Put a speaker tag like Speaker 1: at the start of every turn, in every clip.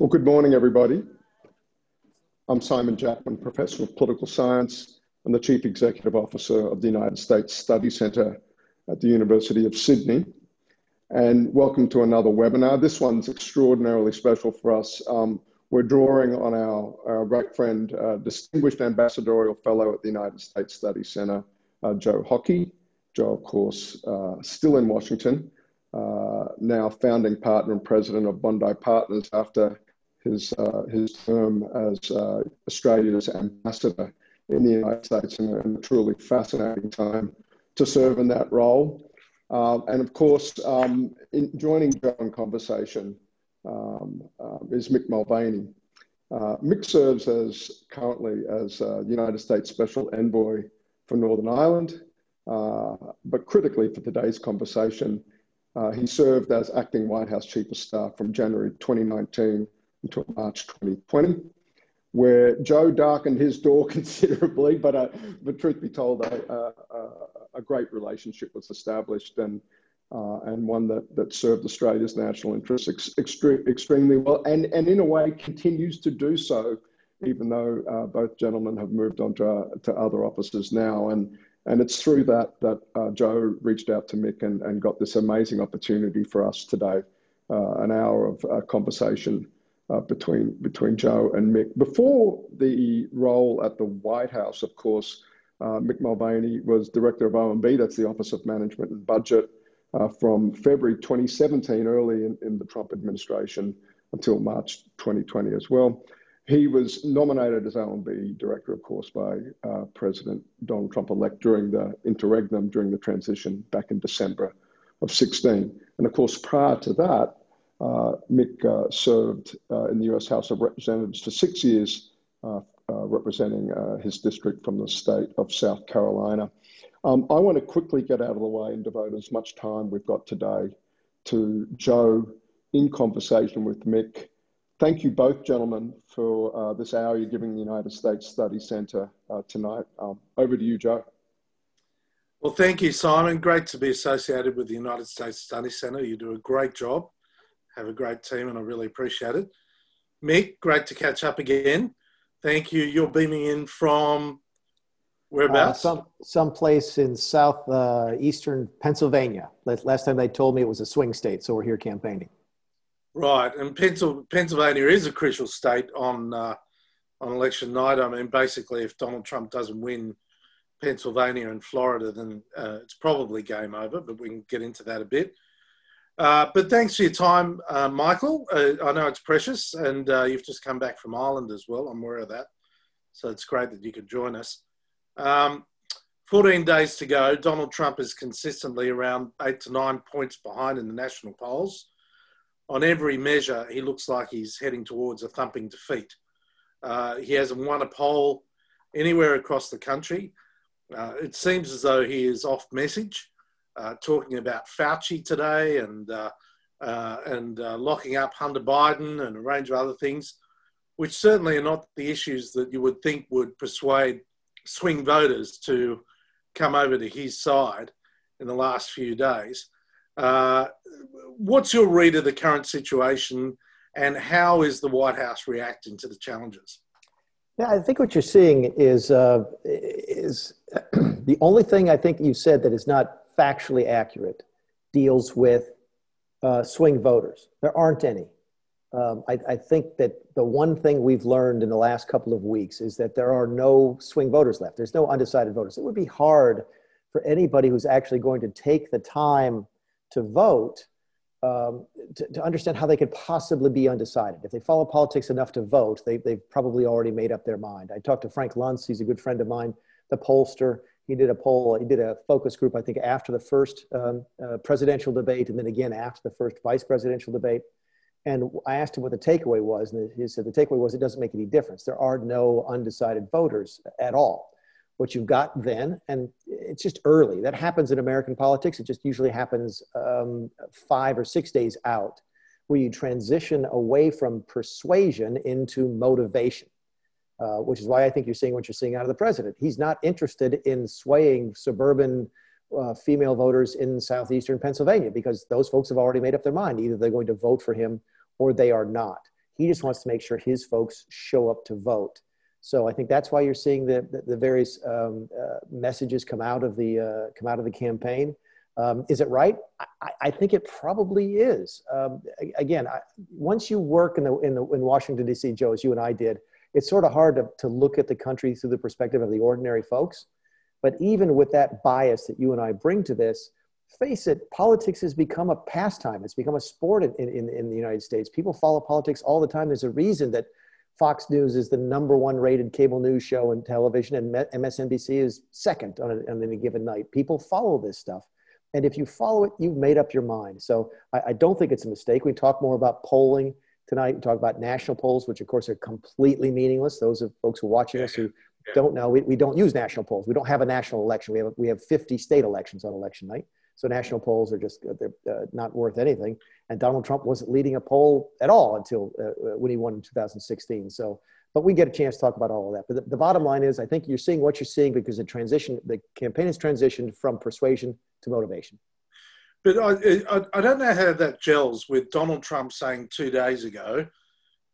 Speaker 1: Well, good morning, everybody. I'm Simon Jackman, Professor of Political Science and the Chief Executive Officer of the United States Study Centre at the University of Sydney. And welcome to another webinar. This one's extraordinarily special for us. Um, we're drawing on our, our great friend, uh, Distinguished Ambassadorial Fellow at the United States Study Centre, uh, Joe Hockey. Joe, of course, uh, still in Washington, uh, now founding partner and president of Bondi Partners after his, uh, his term as uh, Australia's ambassador in the United States in a, truly fascinating time to serve in that role. Uh, and of course, um, in joining Joe in conversation um, um is Mick Mulvaney. Uh, Mick serves as currently as uh, United States Special Envoy for Northern Ireland, uh, but critically for today's conversation, he served as acting White House Chief of Staff from January 2019 until March 2020, where Joe darkened his door considerably, but, uh, but truth be told, a, a, a, great relationship was established and, uh, and one that, that served Australia's national interests ex- extre- extremely well and, and in a way continues to do so, even though uh, both gentlemen have moved on to, uh, to other offices now. And, and it's through that that uh, Joe reached out to Mick and, and got this amazing opportunity for us today, uh, an hour of conversation uh, between between Joe and Mick. Before the role at the White House, of course, uh, Mick Mulvaney was director of OMB, that's the Office of Management and Budget, uh, from February 2017, early in, in, the Trump administration, until March 2020 as well. He was nominated as OMB director, of course, by uh, President Donald Trump elect during the interregnum, during the transition back in December of 16. And of course, prior to that, Mick uh, served uh, in the US House of Representatives for six years, representing his district from the state of South Carolina. Um, I want to quickly get out of the way and devote as much time we've got today to Joe in conversation with Mick. Thank you both, gentlemen, for uh, this hour you're giving the United States Study Centre uh, tonight. Um, over to you, Joe.
Speaker 2: Well, thank you, Simon. Great to be associated with the United States Study Centre. You do a great job have a great team and I really appreciate it. Mick, great to catch up again. Thank you. You're beaming in from whereabouts?
Speaker 3: Uh, some someplace in south uh, eastern Pennsylvania. Last time they told me it was a swing state, so we're here campaigning.
Speaker 2: Right, and Pennsylvania is a crucial state on uh, on election night. I mean, basically, if Donald Trump doesn't win Pennsylvania and Florida, then uh, it's probably game over. But we can get into that a bit. Uh, but thanks for your time, uh, Michael. Uh, I know it's precious, and uh, you've just come back from Ireland as well. I'm aware of that. So it's great that you could join us. Um, 14 days to go. Donald Trump is consistently around eight to nine points behind in the national polls. On every measure, he looks like he's heading towards a thumping defeat. Uh, he hasn't won a poll anywhere across the country. it seems as though he is off message uh, talking about Fauci today and uh, uh, and uh, locking up Hunter Biden and a range of other things, which certainly are not the issues that you would think would persuade swing voters to come over to his side in the last few days. Uh, what's your read of the current situation, and how is the White House reacting to the challenges?
Speaker 3: Yeah, I think what you're seeing is uh, is the only thing I think you said that is not factually accurate deals with uh, swing voters. There aren't any. Um, I, I, think that the one thing we've learned in the last couple of weeks is that there are no swing voters left. There's no undecided voters. It would be hard for anybody who's actually going to take the time to vote um, to, to, understand how they could possibly be undecided. If they follow politics enough to vote, they, they've probably already made up their mind. I talked to Frank Luntz, he's a good friend of mine, the pollster he did a poll, he did a focus group, I think, after the first um, uh, presidential debate and then again after the first vice presidential debate. And I asked him what the takeaway was, and he said the takeaway was it doesn't make any difference. There are no undecided voters at all. What you've got then, and it's just early, that happens in American politics. It just usually happens um, five or six days out, where you transition away from persuasion into motivation. Uh, which is why I think you're seeing what you're seeing out of the president. He's not interested in swaying suburban uh, female voters in southeastern Pennsylvania because those folks have already made up their mind. Either they're going to vote for him or they are not. He just wants to make sure his folks show up to vote. So I think that's why you're seeing the, the, the various um, uh, messages come out of the, uh, come out of the campaign. Um, is it right? I, I, think it probably is. Um, again, I, once you work in, the, in, the, in Washington, D.C., Joe, as you and I did, it's sort of hard to, to look at the country through the perspective of the ordinary folks. But even with that bias that you and I bring to this, face it, politics has become a pastime. It's become a sport in, in, in the United States. People follow politics all the time. There's a reason that Fox News is the number one rated cable news show in television, and MSNBC is second on, a, on any given night. People follow this stuff. And if you follow it, you've made up your mind. So I, I, don't think it's a mistake. We talk more about polling tonight. We talk about national polls, which of course are completely meaningless. Those of folks who are watching us who yeah. don't know, we, we don't use national polls. We don't have a national election. We have, we have 50 state elections on election night. So national polls are just, they're uh, not worth anything. And Donald Trump wasn't leading a poll at all until uh, uh when he won in 2016. So but we get a chance to talk about all of that. But the, the, bottom line is, I think you're seeing what you're seeing because the transition, the campaign has transitioned from persuasion to motivation.
Speaker 2: But I, I, I don't know how that gels with Donald Trump saying two days ago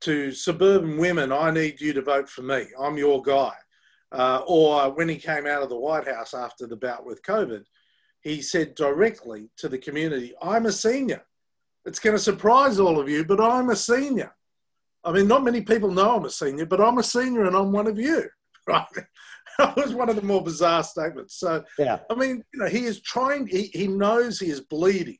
Speaker 2: to suburban women, I need you to vote for me. I'm your guy. Uh, or when he came out of the White House after the bout with COVID, he said directly to the community, I'm a senior. It's going to surprise all of you, but I'm a senior. I mean, not many people know I'm a senior, but I'm a senior and I'm one of you, right? that was one of the more bizarre statements. So, yeah. I mean, you know, he is trying, he, he knows he is bleeding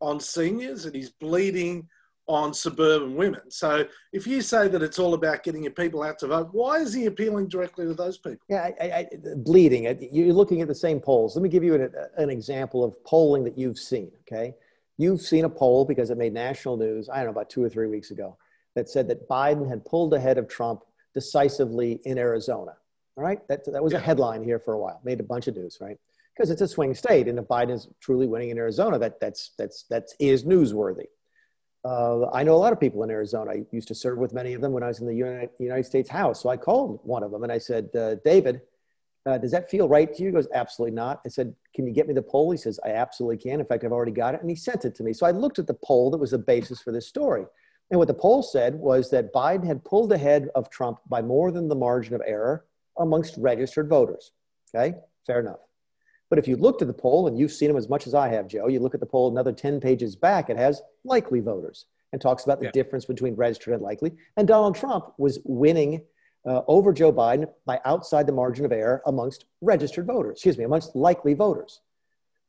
Speaker 2: on seniors and he's bleeding on suburban women. So if you say that it's all about getting your people out to vote, why is he appealing directly to those people?
Speaker 3: Yeah, I, I, bleeding. You're looking at the same polls. Let me give you an, an example of polling that you've seen, okay? You've seen a poll because it made national news, I don't know, about two or three weeks ago that said that Biden had pulled ahead of Trump decisively in Arizona. All right, that, that was a headline here for a while, made a bunch of news, right? Because it's a swing state, and if Biden is truly winning in Arizona, that that's that's that is newsworthy. Uh, I know a lot of people in Arizona. I used to serve with many of them when I was in the United, United States House. So I called one of them and I said, uh, David, uh, does that feel right to you? He goes, absolutely not. I said, can you get me the poll? He says, I absolutely can. In fact, I've already got it. And he sent it to me. So I looked at the poll that was the basis for this story. And what the poll said was that Biden had pulled ahead of Trump by more than the margin of error amongst registered voters. Okay, fair enough. But if you looked at the poll, and you've seen them as much as I have, Joe, you look at the poll another 10 pages back, it has likely voters and talks about the yeah. difference between registered and likely. And Donald Trump was winning uh, over Joe Biden by outside the margin of error amongst registered voters, excuse me, amongst likely voters.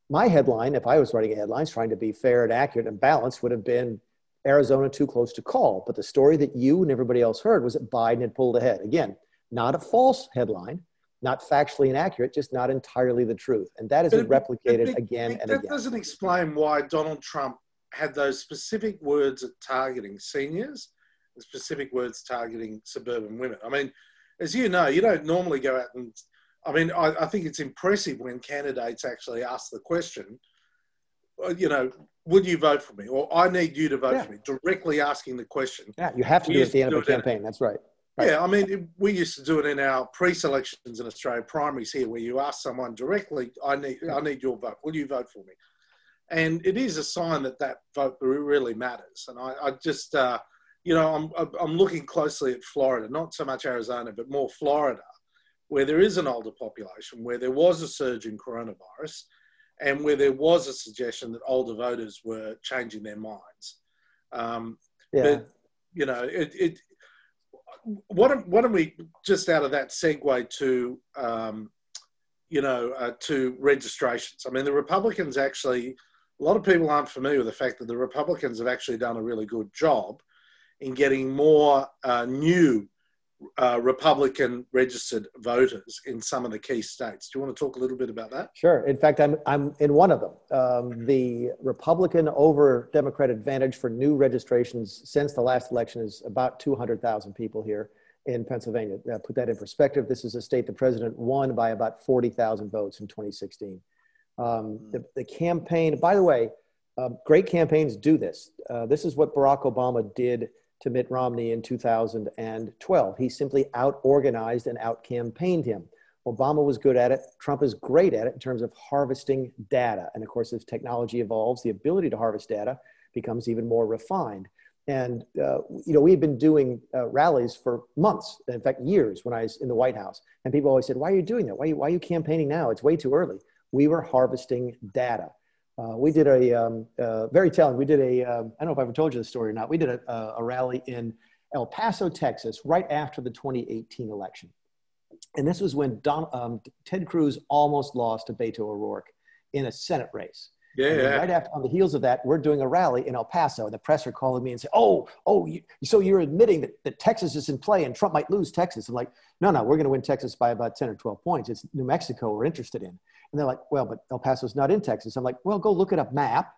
Speaker 3: My headline, if I was writing a headline trying to be fair and accurate and balanced, would have been Arizona too close to call. But the story that you and everybody else heard was that Biden had pulled ahead. Again, not a false headline, not factually inaccurate, just not entirely the truth. And that has been replicated again and
Speaker 2: that
Speaker 3: again.
Speaker 2: That doesn't explain why Donald Trump had those specific words at targeting seniors and specific words targeting suburban women. I mean, as you know, you don't normally go out and I mean, I, I think it's impressive when candidates actually ask the question, uh, you know, would you vote for me? Or I need you to vote yeah. for me. Directly asking the question.
Speaker 3: Yeah, you have to do it at the end of the campaign. That's right. Right.
Speaker 2: Yeah, I mean, we used to do it in our pre-selections in Australia, primaries here, where you ask someone directly, "I need, I need your vote. Will you vote for me?" And it is a sign that that vote really matters. And I, I just, uh, you know, I'm, I'm looking closely at Florida, not so much Arizona, but more Florida, where there is an older population, where there was a surge in coronavirus and where there was a suggestion that older voters were changing their minds. Um, yeah. But, you know, it, it why, don't, we just out of that segue to, um, you know, uh, to registrations? I mean, the Republicans actually, a lot of people aren't familiar with the fact that the Republicans have actually done a really good job in getting more uh, new uh, Republican registered voters in some of the key states. Do you want to talk a little bit about that?
Speaker 3: Sure. In fact, I'm, I'm in one of them. Um, the Republican over Democrat advantage for new registrations since the last election is about 200,000 people here in Pennsylvania. Now, put that in perspective, this is a state the president won by about 40,000 votes in 2016. Um, the, the, campaign, by the way, uh, great campaigns do this. Uh, this is what Barack Obama did to Mitt Romney in 2012. He simply out organized and out campaigned him. Obama was good at it. Trump is great at it in terms of harvesting data. And of course, as technology evolves, the ability to harvest data becomes even more refined. And, uh, you know, we had been doing uh, rallies for months, in fact, years when I was in the White House. And people always said, why are you doing that? Why are you, why are you campaigning now? It's way too early. We were harvesting data. Uh, we did a, um, uh, very telling, we did a. Um, I don't know if I ever told you the story or not. We did a, a rally in El Paso, Texas, right after the 2018 election. And this was when Don, um, Ted Cruz almost lost to Beto O'Rourke in a Senate race.
Speaker 2: Yeah, yeah.
Speaker 3: Right after, on the heels of that, we're doing a rally in El Paso, and the press are calling me and say, "Oh, oh, you, so you're admitting that, that Texas is in play and Trump might lose Texas?" I'm like, "No, no, we're going to win Texas by about 10 or 12 points. It's New Mexico we're interested in." And they're like, "Well, but El Paso's not in Texas." I'm like, "Well, go look at a map,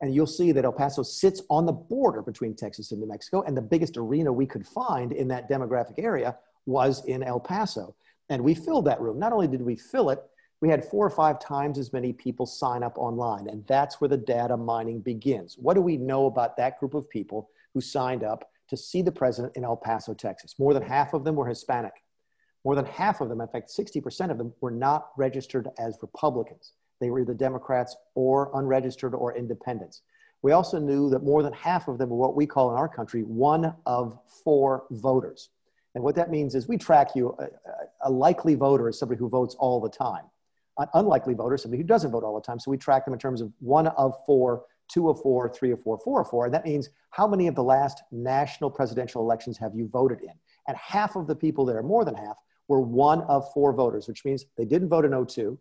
Speaker 3: and you'll see that El Paso sits on the border between Texas and New Mexico, and the biggest arena we could find in that demographic area was in El Paso." And we filled that room. Not only did we fill it, we had four or five times as many people sign up online. And that's where the data mining begins. What do we know about that group of people who signed up to see the president in El Paso, Texas? More than half of them were Hispanic. More than half of them, in fact, 60% of them, were not registered as Republicans. They were either Democrats or unregistered or independents. We also knew that more than half of them were what we call in our country one of four voters. And what that means is we track you, a, a likely voter is somebody who votes all the time an unlikely voter, is somebody who doesn't vote all the time. So we track them in terms of one of four, two of four, three of four, four of four. And that means how many of the last national presidential elections have you voted in? And half of the people there, more than half, were one of four voters, which means they didn't vote in 02,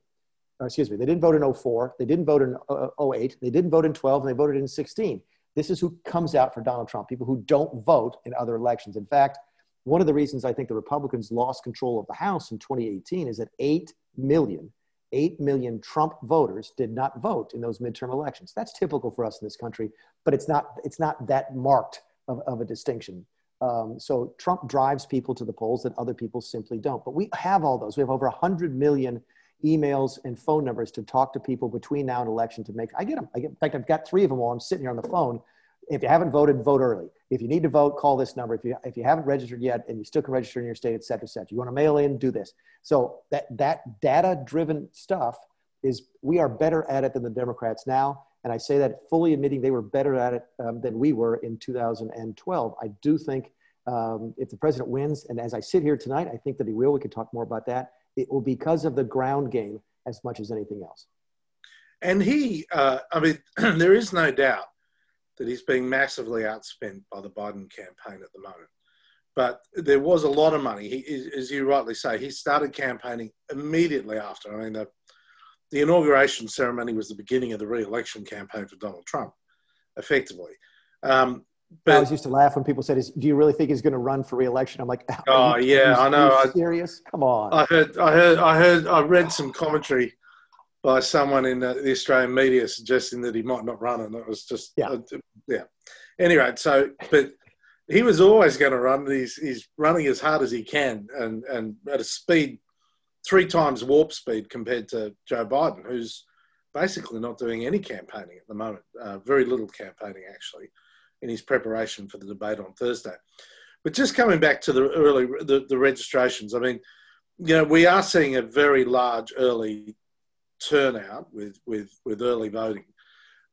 Speaker 3: or excuse me, they didn't vote in 04, they didn't vote in uh, 08, they didn't vote in 12, and they voted in 16. This is who comes out for Donald Trump, people who don't vote in other elections. In fact, one of the reasons I think the Republicans lost control of the House in 2018 is that 8 million 8 million Trump voters did not vote in those midterm elections. That's typical for us in this country, but it's not, it's not that marked of, of a distinction. Um, so Trump drives people to the polls that other people simply don't. But we have all those. We have over 100 million emails and phone numbers to talk to people between now and election to make. I get them. I get, in fact, I've got three of them while I'm sitting here on the phone. If you haven't voted, vote early. If you need to vote, call this number. If you, if you haven't registered yet and you still can register in your state, et cetera, et cetera. You want to mail in, do this. So that, that data driven stuff is, we are better at it than the Democrats now. And I say that fully admitting they were better at it um, than we were in 2012. I do think um, if the president wins, and as I sit here tonight, I think that he will, we could talk more about that. It will because of the ground game as much as anything else.
Speaker 2: And he, uh, I mean, there is no doubt that he's being massively outspent by the Biden campaign at the moment. But there was a lot of money. He, as you rightly say, he started campaigning immediately after. I mean, the, the inauguration ceremony was the beginning of the re-election campaign for Donald Trump, effectively. Um,
Speaker 3: but, I always used to laugh when people said, "Do you really think he's going to run for re-election?" I'm like,
Speaker 2: "Oh yeah, I know."
Speaker 3: serious? Come on.
Speaker 2: I heard, I heard, I heard, I read some commentary by someone in the, the, Australian media suggesting that he might not run, and it was just
Speaker 3: yeah, uh,
Speaker 2: yeah. Anyway, so but he was always going to run. He's he's running as hard as he can, and and at a speed three times warp speed compared to Joe Biden, who's basically not doing any campaigning at the moment. Uh, very little campaigning actually in his preparation for the debate on Thursday. But just coming back to the early the, the registrations, I mean, you know, we are seeing a very large early turnout with with with early voting.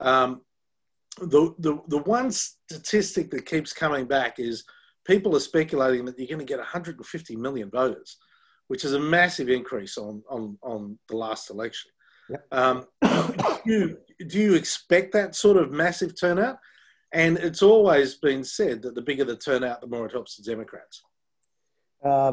Speaker 2: Um, the, the the one statistic that keeps coming back is people are speculating that you're going to get 150 million voters, which is a massive increase on on on the last election.
Speaker 3: Yep.
Speaker 2: Um, do, you, do you expect that sort of massive turnout? And it's always been said that the bigger the turnout, the more it helps the Democrats.
Speaker 3: Uh,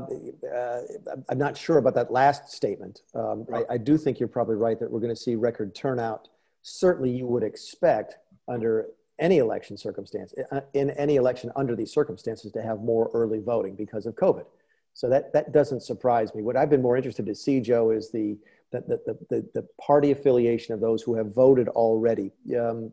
Speaker 3: uh, I'm not sure about that last statement. Um, right. I, I, do think you're probably right that we're going to see record turnout. Certainly, you would expect under any election circumstance, uh, in any election under these circumstances, to have more early voting because of COVID. So that, that doesn't surprise me. What I've been more interested to see, Joe, is the, the, the, the, the party affiliation of those who have voted already. Um,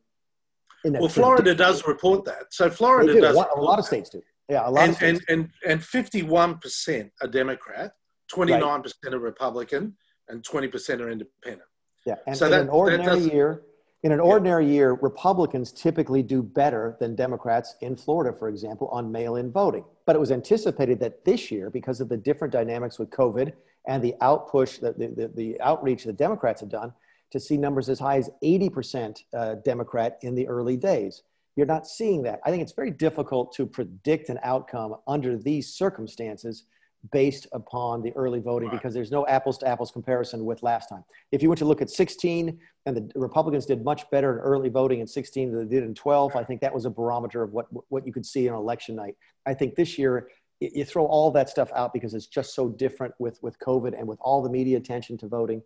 Speaker 2: well, Florida does report that. So Florida does.
Speaker 3: A lot, a lot of states do. Yeah, a lot
Speaker 2: and, and, and, and 51% are Democrat, 29% right. are Republican, and 20% are independent.
Speaker 3: Yeah, and so in that, an ordinary year, in an ordinary yeah. year, Republicans typically do better than Democrats in Florida, for example, on mail-in voting. But it was anticipated that this year, because of the different dynamics with COVID and the outpush, the, the, the outreach that Democrats have done, to see numbers as high as 80% uh, Democrat in the early days. You're not seeing that. I think it's very difficult to predict an outcome under these circumstances based upon the early voting right. because there's no apples to apples comparison with last time. If you went to look at 16 and the Republicans did much better in early voting in 16 than they did in 12, I think that was a barometer of what, what you could see on election night. I think this year you throw all that stuff out because it's just so different with, with COVID and with all the media attention to voting.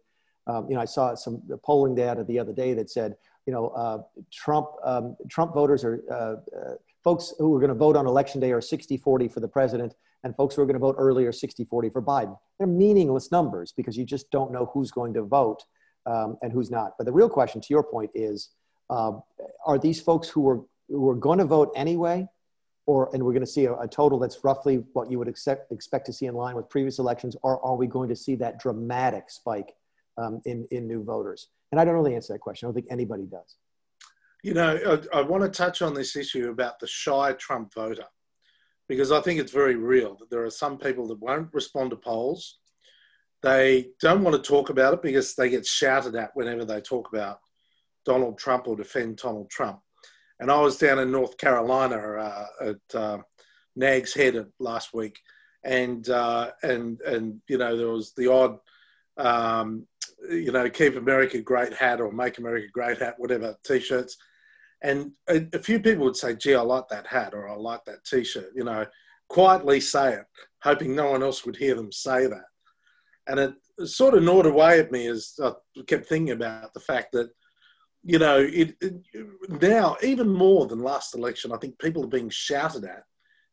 Speaker 3: Um, you know, I saw some polling data the other day that said, you know, uh, Trump, um, Trump voters are, uh, uh, folks who are going to vote on election day are 60 40 for the president and folks who are going to vote earlier 60 40 for Biden. They're meaningless numbers because you just don't know who's going to vote um, and who's not. But the real question, to your point, is uh, are these folks who are, who are going to vote anyway? Or, and we're going to see a, a, total that's roughly what you would accept, expect to see in line with previous elections, or are we going to see that dramatic spike um, in, in new voters? And I don't the answer that question. I don't think anybody does.
Speaker 2: You know, I, I want to touch on this issue about the shy Trump voter because I think it's very real that there are some people that won't respond to polls. They don't want to talk about it because they get shouted at whenever they talk about Donald Trump or defend Donald Trump. And I was down in North Carolina uh, at uh, Nag's Head last week, and uh, and and you know there was the odd, um, you know, keep America great hat or make America great hat, whatever T-shirts and a, a, few people would say, gee, I like that hat or I like that t shirt, you know, quietly say it, hoping no one else would hear them say that. And it sort of gnawed away at me as I kept thinking about the fact that, you know, it, it, now, even more than last election, I think people are being shouted at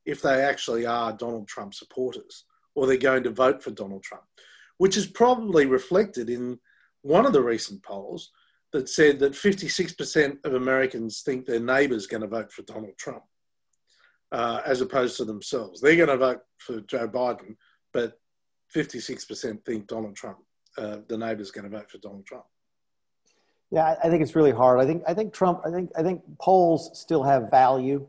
Speaker 2: if they actually are Donald Trump supporters or they're going to vote for Donald Trump, which is probably reflected in one of the recent polls that said that 56% of Americans think their neighbour's going to vote for Donald Trump, uh, as opposed to themselves. They're going to vote for Joe Biden, but 56% think Donald Trump, uh, the neighbour's going to vote for Donald Trump.
Speaker 3: Yeah, I think it's really hard. I think I think Trump. I think I think polls still have value.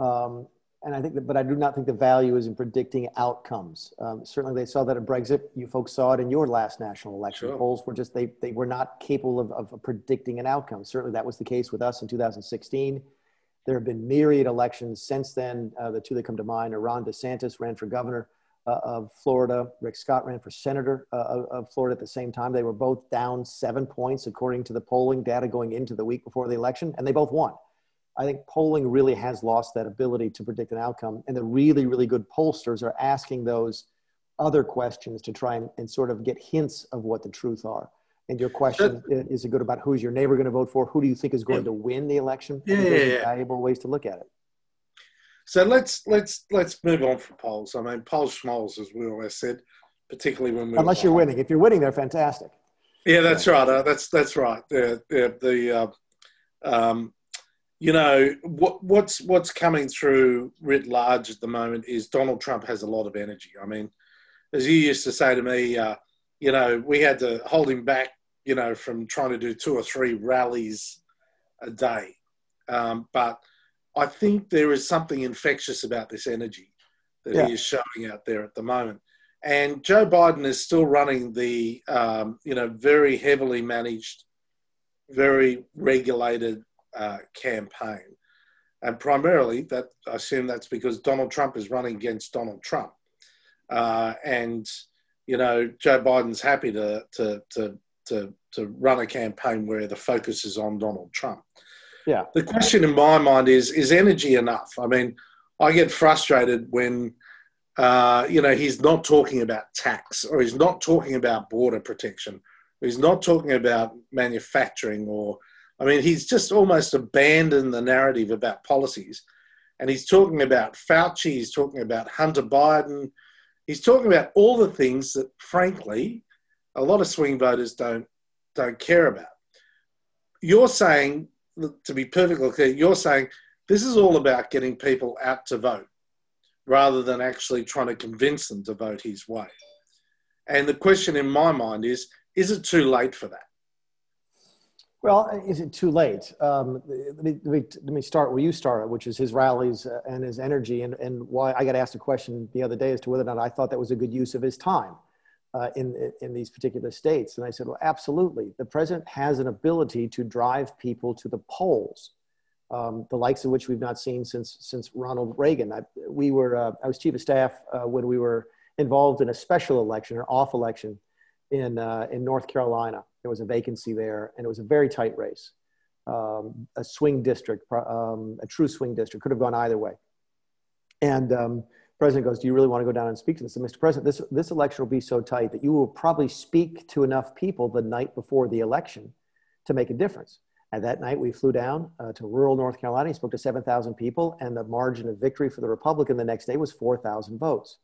Speaker 3: Um, and I think that, but I do not think the value is in predicting outcomes. Um, certainly, they saw that at Brexit. You folks saw it in your last national election. Sure. Polls were just they they were not capable of, of predicting an outcome. Certainly, that was the case with us in 2016. There have been myriad elections since then. Uh, the two that come to mind are Ron DeSantis ran for governor uh, of Florida. Rick Scott ran for senator uh, of, of Florida at the same time. They were both down seven points according to the polling data going into the week before the election, and they both won. I think polling really has lost that ability to predict an outcome. And the really, really good pollsters are asking those other questions to try and, and sort of get hints of what the truth are. And your question is it good about who's your neighbor going to vote for? Who do you think is going yeah. to win the election?
Speaker 2: Yeah, yeah, yeah.
Speaker 3: valuable ways to look at it.
Speaker 2: So let's let's let's move on from polls. I mean, polls schmoles, as we always said, particularly when we
Speaker 3: unless you're winning. If you're winning, they're fantastic.
Speaker 2: Yeah, that's right. Uh, that's that's right. The the, the uh, um, you know what, what's what's coming through writ large at the moment is Donald Trump has a lot of energy. I mean, as you used to say to me, uh, you know, we had to hold him back, you know, from trying to do two or three rallies a day. Um, but I think there is something infectious about this energy that yeah. he is showing out there at the moment. And Joe Biden is still running the, um, you know, very heavily managed, very regulated uh, campaign. And primarily, that I assume that's because Donald Trump is running against Donald Trump, uh, and you know Joe Biden's happy to to to to to run a campaign where the focus is on Donald Trump.
Speaker 3: Yeah.
Speaker 2: The question in my mind is: is energy enough? I mean, I get frustrated when. Uh, you know, he's not talking about tax or he's not talking about border protection. He's not talking about manufacturing or I mean, he's just almost abandoned the narrative about policies. And he's talking about Fauci, he's talking about Hunter Biden, he's talking about all the things that, frankly, a lot of swing voters don't, don't care about. You're saying, to be perfectly clear, you're saying this is all about getting people out to vote rather than actually trying to convince them to vote his way. And the question in my mind is is it too late for that?
Speaker 3: Well, is it too late? Um, let, me, let, me, start where you started, which is his rallies uh, and his energy, and, and why I got asked a question the other day as to whether or not I thought that was a good use of his time uh, in, in these particular states. And I said, well, absolutely. The president has an ability to drive people to the polls. um, the likes of which we've not seen since since Ronald Reagan. I, we were uh, I was chief of staff uh, when we were involved in a special election or off election in uh, in North Carolina. There was a vacancy there, and it was a very tight race. Um, a swing district, um, a true swing district, could have gone either way. And um, president goes, "Do you really want to go down and speak to this?" And Mr. President, this this election will be so tight that you will probably speak to enough people the night before the election to make a difference. And that night, we flew down uh, to rural North Carolina. He spoke to 7,000 people, and the margin of victory for the Republican the next day was 4,000 votes.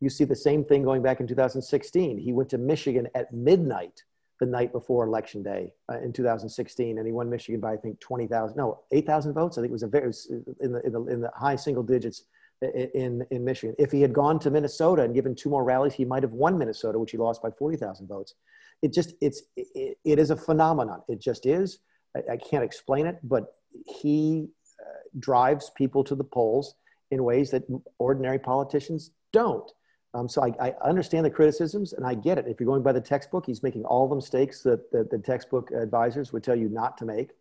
Speaker 3: You see the same thing going back in 2016. He went to Michigan at midnight the night before election day uh, in 2016, and he won Michigan by I think 20,000, no, 8,000 votes. I think it was a very was in the, in the in the high single digits in in Michigan. If he had gone to Minnesota and given two more rallies, he might have won Minnesota, which he lost by 40,000 votes. It just it's it, it is a phenomenon. It just is. I, I can't explain it, but he uh, drives people to the polls in ways that ordinary politicians don't. Um, so I, I, understand the criticisms and I get it. If you're going by the textbook, he's making all the mistakes that, that the textbook advisors would tell you not to make.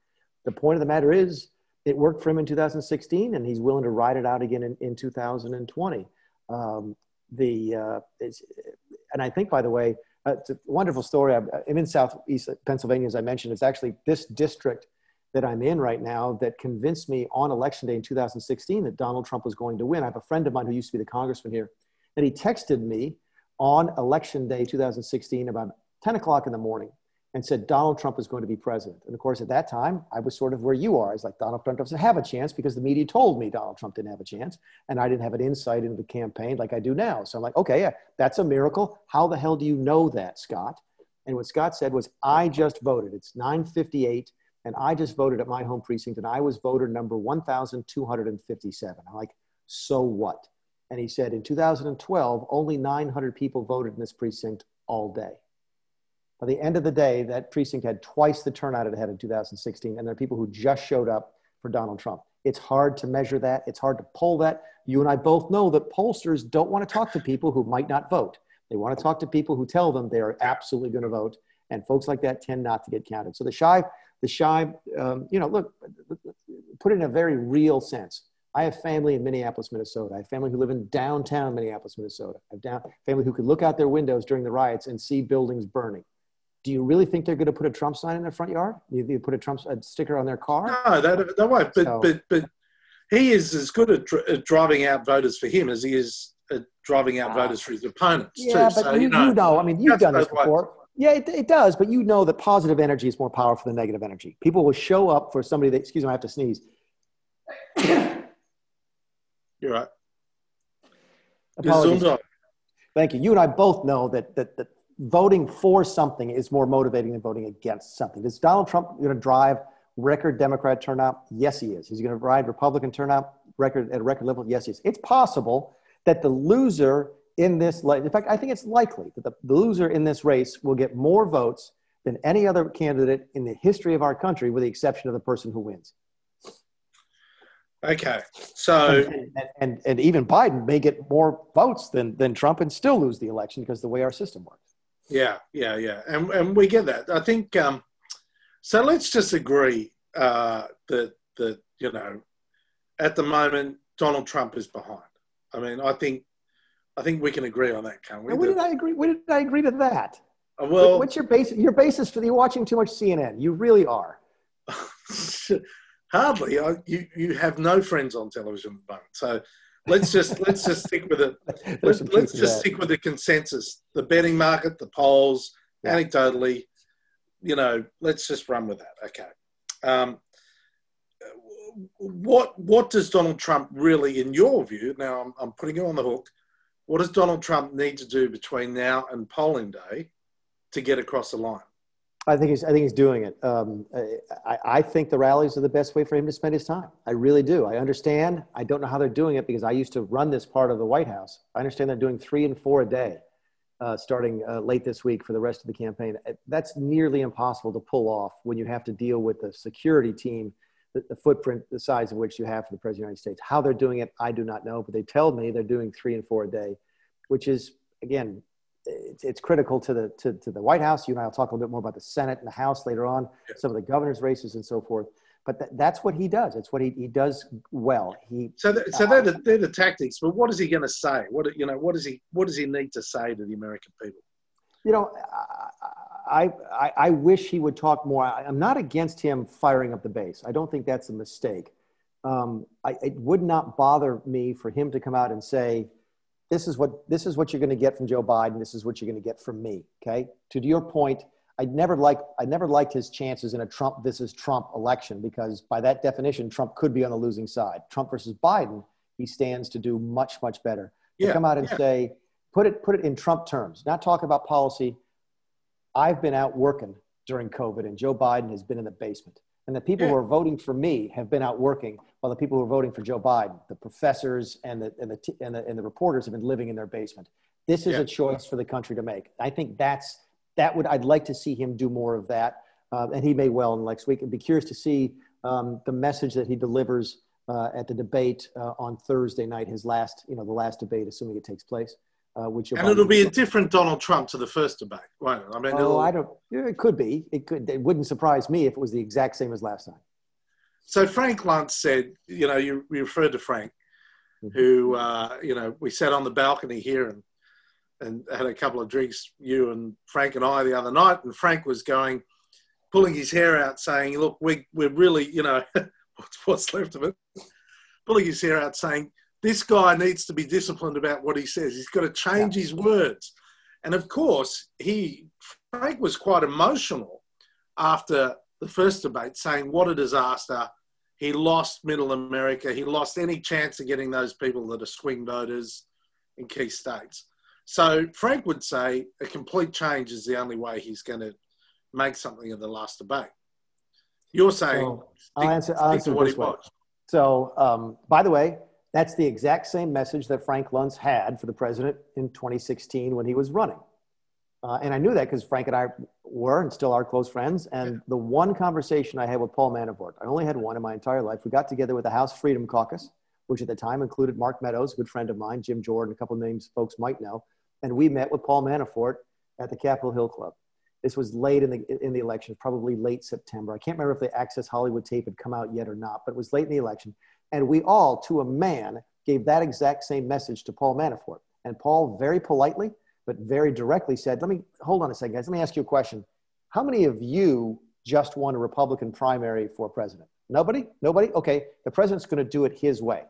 Speaker 3: The point of the matter is, it worked for him in 2016 and he's willing to ride it out again in, in 2020. Um, the, uh, and I think, by the way, uh, it's a wonderful story. I'm, I'm in Southeast Pennsylvania, as I mentioned. It's actually this district that I'm in right now that convinced me on election day in 2016 that Donald Trump was going to win. I have a friend of mine who used to be the congressman here, and he texted me on election day 2016 about 10 o'clock in the morning and said Donald Trump is going to be president. And of course, at that time, I was sort of where you are. I was like, Donald Trump doesn't have a chance because the media told me Donald Trump didn't have a chance. And I didn't have an insight into the campaign like I do now. So I'm like, okay, yeah, that's a miracle. How the hell do you know that, Scott? And what Scott said was, I just voted. It's 958, and I just voted at my home precinct, and I was voter number 1,257. I'm like, so what? And he said, in 2012, only 900 people voted in this precinct all day. By the end of the day, that precinct had twice the turnout it had in 2016, and there are people who just showed up for Donald Trump. It's hard to measure that. It's hard to poll that. You and I both know that pollsters don't want to talk to people who might not vote. They want to talk to people who tell them they are absolutely going to vote, and folks like that tend not to get counted. So the shy, the shy, um, you know, look, put in a very real sense. I have family in Minneapolis, Minnesota. I have family who live in downtown Minneapolis, Minnesota. I have down, family who could look out their windows during the riots and see buildings burning do you really think they're going to put a Trump sign in their front yard? You, you put a Trump a sticker on their car?
Speaker 2: No, that, that won't. But, so, but, but he is as good at, dr- at, driving out voters for him as he is at driving out ah. voters for his opponents.
Speaker 3: Yeah,
Speaker 2: too.
Speaker 3: but so, you, you, know, you, know, I mean, you've done this before. Ways. Yeah, it, it, does, but you know that positive energy is more powerful than negative energy. People will show up for somebody that, excuse me, I have to sneeze.
Speaker 2: You're right. Apologies.
Speaker 3: Thank you. You and I both know that, that, that voting for something is more motivating than voting against something. Is Donald Trump going to drive record Democrat turnout? Yes, he is. He's going to ride Republican turnout record at a record level? Yes, he is. It's possible that the loser in this, in fact, I think it's likely that the, the loser in this race will get more votes than any other candidate in the history of our country, with the exception of the person who wins.
Speaker 2: Okay, so
Speaker 3: and, and, and, and, even Biden may get more votes than, than Trump and still lose the election because the way our system works.
Speaker 2: Yeah, yeah, yeah, and and we get that. I think um, so. Let's just agree uh, that that you know, at the moment, Donald Trump is behind. I mean, I think I think we can agree on that, can't we?
Speaker 3: When did I agree? When did I agree to that?
Speaker 2: Uh, well,
Speaker 3: what's your basis? Your basis for the watching too much CNN? You really are.
Speaker 2: Hardly. I, you you have no friends on television at the moment, so let's just let's just stick with it. Let's, let's just stick with the consensus, the betting market, the polls, yeah. anecdotally. You know, let's just run with that. Okay. Um, what what does Donald Trump really, in your view? Now, I'm, I'm putting you on the hook. What does Donald Trump need to do between now and polling day to get across the line?
Speaker 3: I think he's. I think he's doing it. Um, I, I, think the rallies are the best way for him to spend his time. I really do. I understand. I don't know how they're doing it because I used to run this part of the White House. I understand they're doing three and four a day, uh, starting uh, late this week for the rest of the campaign. Uh, that's nearly impossible to pull off when you have to deal with the security team, the, the footprint, the size of which you have for the president of the United States. How they're doing it, I do not know. But they tell me they're doing three and four a day, which is again it's, it's critical to the to, to the White House. You and I will talk a little bit more about the Senate and the House later on, yeah. some of the governor's races and so forth. but th- that's what he does. It's what he, he does well. He
Speaker 2: so th- so they're the, they're the tactics. But what is he going to say? What you know? What does he what does he need to say to the American people?
Speaker 3: You know, I I, I wish he would talk more. I, am not against him firing up the base. I don't think that's a mistake. Um, I, it would not bother me for him to come out and say, "This is what this is what you're going to get from Joe Biden. This is what you're going to get from me." Okay. To your point I never liked I never liked his chances in a Trump versus Trump election because by that definition, Trump could be on the losing side. Trump versus Biden, he stands to do much much better. Yeah, to come out and yeah. say, put it put it in Trump terms, not talk about policy. I've been out working during COVID, and Joe Biden has been in the basement. And the people yeah. who are voting for me have been out working, while the people who are voting for Joe Biden, the professors and the and the and the, and the reporters, have been living in their basement. This is a choice for the country to make. I think that's that would I'd like to see him do more of that, uh, and he may well in next week. I'd be curious to see um, the message that he delivers uh, at the debate uh, on Thursday night, his last, you know, the last debate, assuming it takes place. Uh, which
Speaker 2: and it'll be a different Donald Trump to the first debate, won't it? I
Speaker 3: mean, oh, I don't. It could be. It could. It wouldn't surprise me if it was the exact same as last time.
Speaker 2: So Frank Luntz said, you know, you, you referred to Frank, mm-hmm. who, uh, you know, we sat on the balcony here and and had a couple of drinks, you and Frank and I, the other night. And Frank was going, pulling his hair out, saying, "Look, we, we're really, you know, what's, what's left of it." Pulling his hair out, saying, "This guy needs to be disciplined about what he says. He's got to change yeah. his words." And of course, he Frank was quite emotional after the first debate, saying, "What a disaster." He lost Middle America. He lost any chance of getting those people that are swing voters in key states. So Frank would say a complete change is the only way he's going to make something of the last debate. You're saying so
Speaker 3: I'll answer, I'll answer this way. So, um, by the way, that's the exact same message that Frank Luntz had for the president in 2016 when he was running. Uh, and I knew that because Frank and I were and still are close friends. And yeah. the one conversation I had with Paul Manafort, I only had one in my entire life. We got together with the House Freedom Caucus, which at the time included Mark Meadows, a good friend of mine, Jim Jordan, a couple of names folks might know and we met with Paul Manafort at the Capitol Hill Club. This was late in the in the election, probably late September. I can't remember if the Access Hollywood tape had come out yet or not, but it was late in the election. And we all, to a man, gave that exact same message to Paul Manafort. And Paul very politely, but very directly said, Let me hold on a second, guys. Let me ask you a question. How many of you just won a Republican primary for president? Nobody? Nobody? Okay. The president's going to do it his way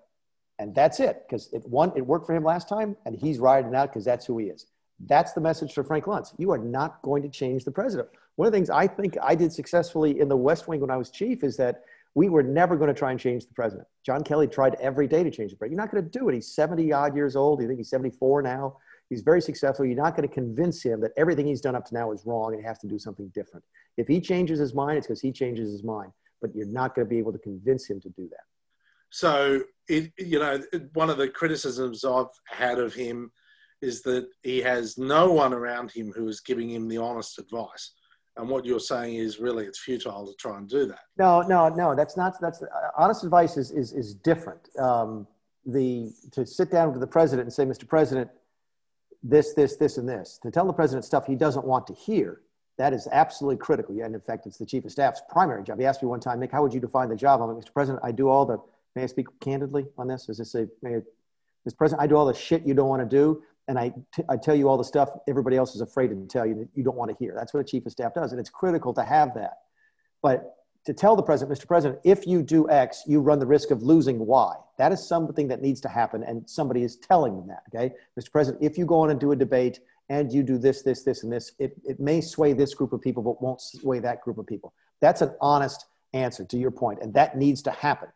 Speaker 3: and that's it because it it worked for him last time and he's riding out because that's who he is that's the message for frank luntz you are not going to change the president one of the things i think i did successfully in the west wing when i was chief is that we were never going to try and change the president. John kelly tried every day to change the president. You're not going to do it. He's 70 odd years old. You think he's 74 now? He's very successful. You're not going to convince him that everything he's done up to now is wrong and he has to do something different. If he changes his mind it's because he changes his mind but you're not going to be able to convince him to do that.
Speaker 2: So, it, you know, one of the criticisms I've had of him is that he has no one around him who is giving him the honest advice. And what you're saying is really it's futile to try and do that.
Speaker 3: No, no, no. That's not. That's uh, honest advice is is is different. Um, the to sit down with the president and say, Mr. President, this, this, this, and this. To tell the president stuff he doesn't want to hear. That is absolutely critical. And in fact, it's the chief of staff's primary job. He asked me one time, Nick, how would you define the job? I'm like, Mr. President, I do all the May I speak candidly on this? Is this a, may I, Mr. President, I do all the shit you don't want to do, and I, t- I tell you all the stuff everybody else is afraid to tell you that you don't want to hear. That's what a chief of staff does, and it's critical to have that. But to tell the president, Mr. President, if you do X, you run the risk of losing Y. That is something that needs to happen, and somebody is telling them that. Okay, Mr. President, if you go on and do a debate and you do this, this, this, and this, it, it may sway this group of people, but won't sway that group of people. That's an honest answer to your point, and that needs to happen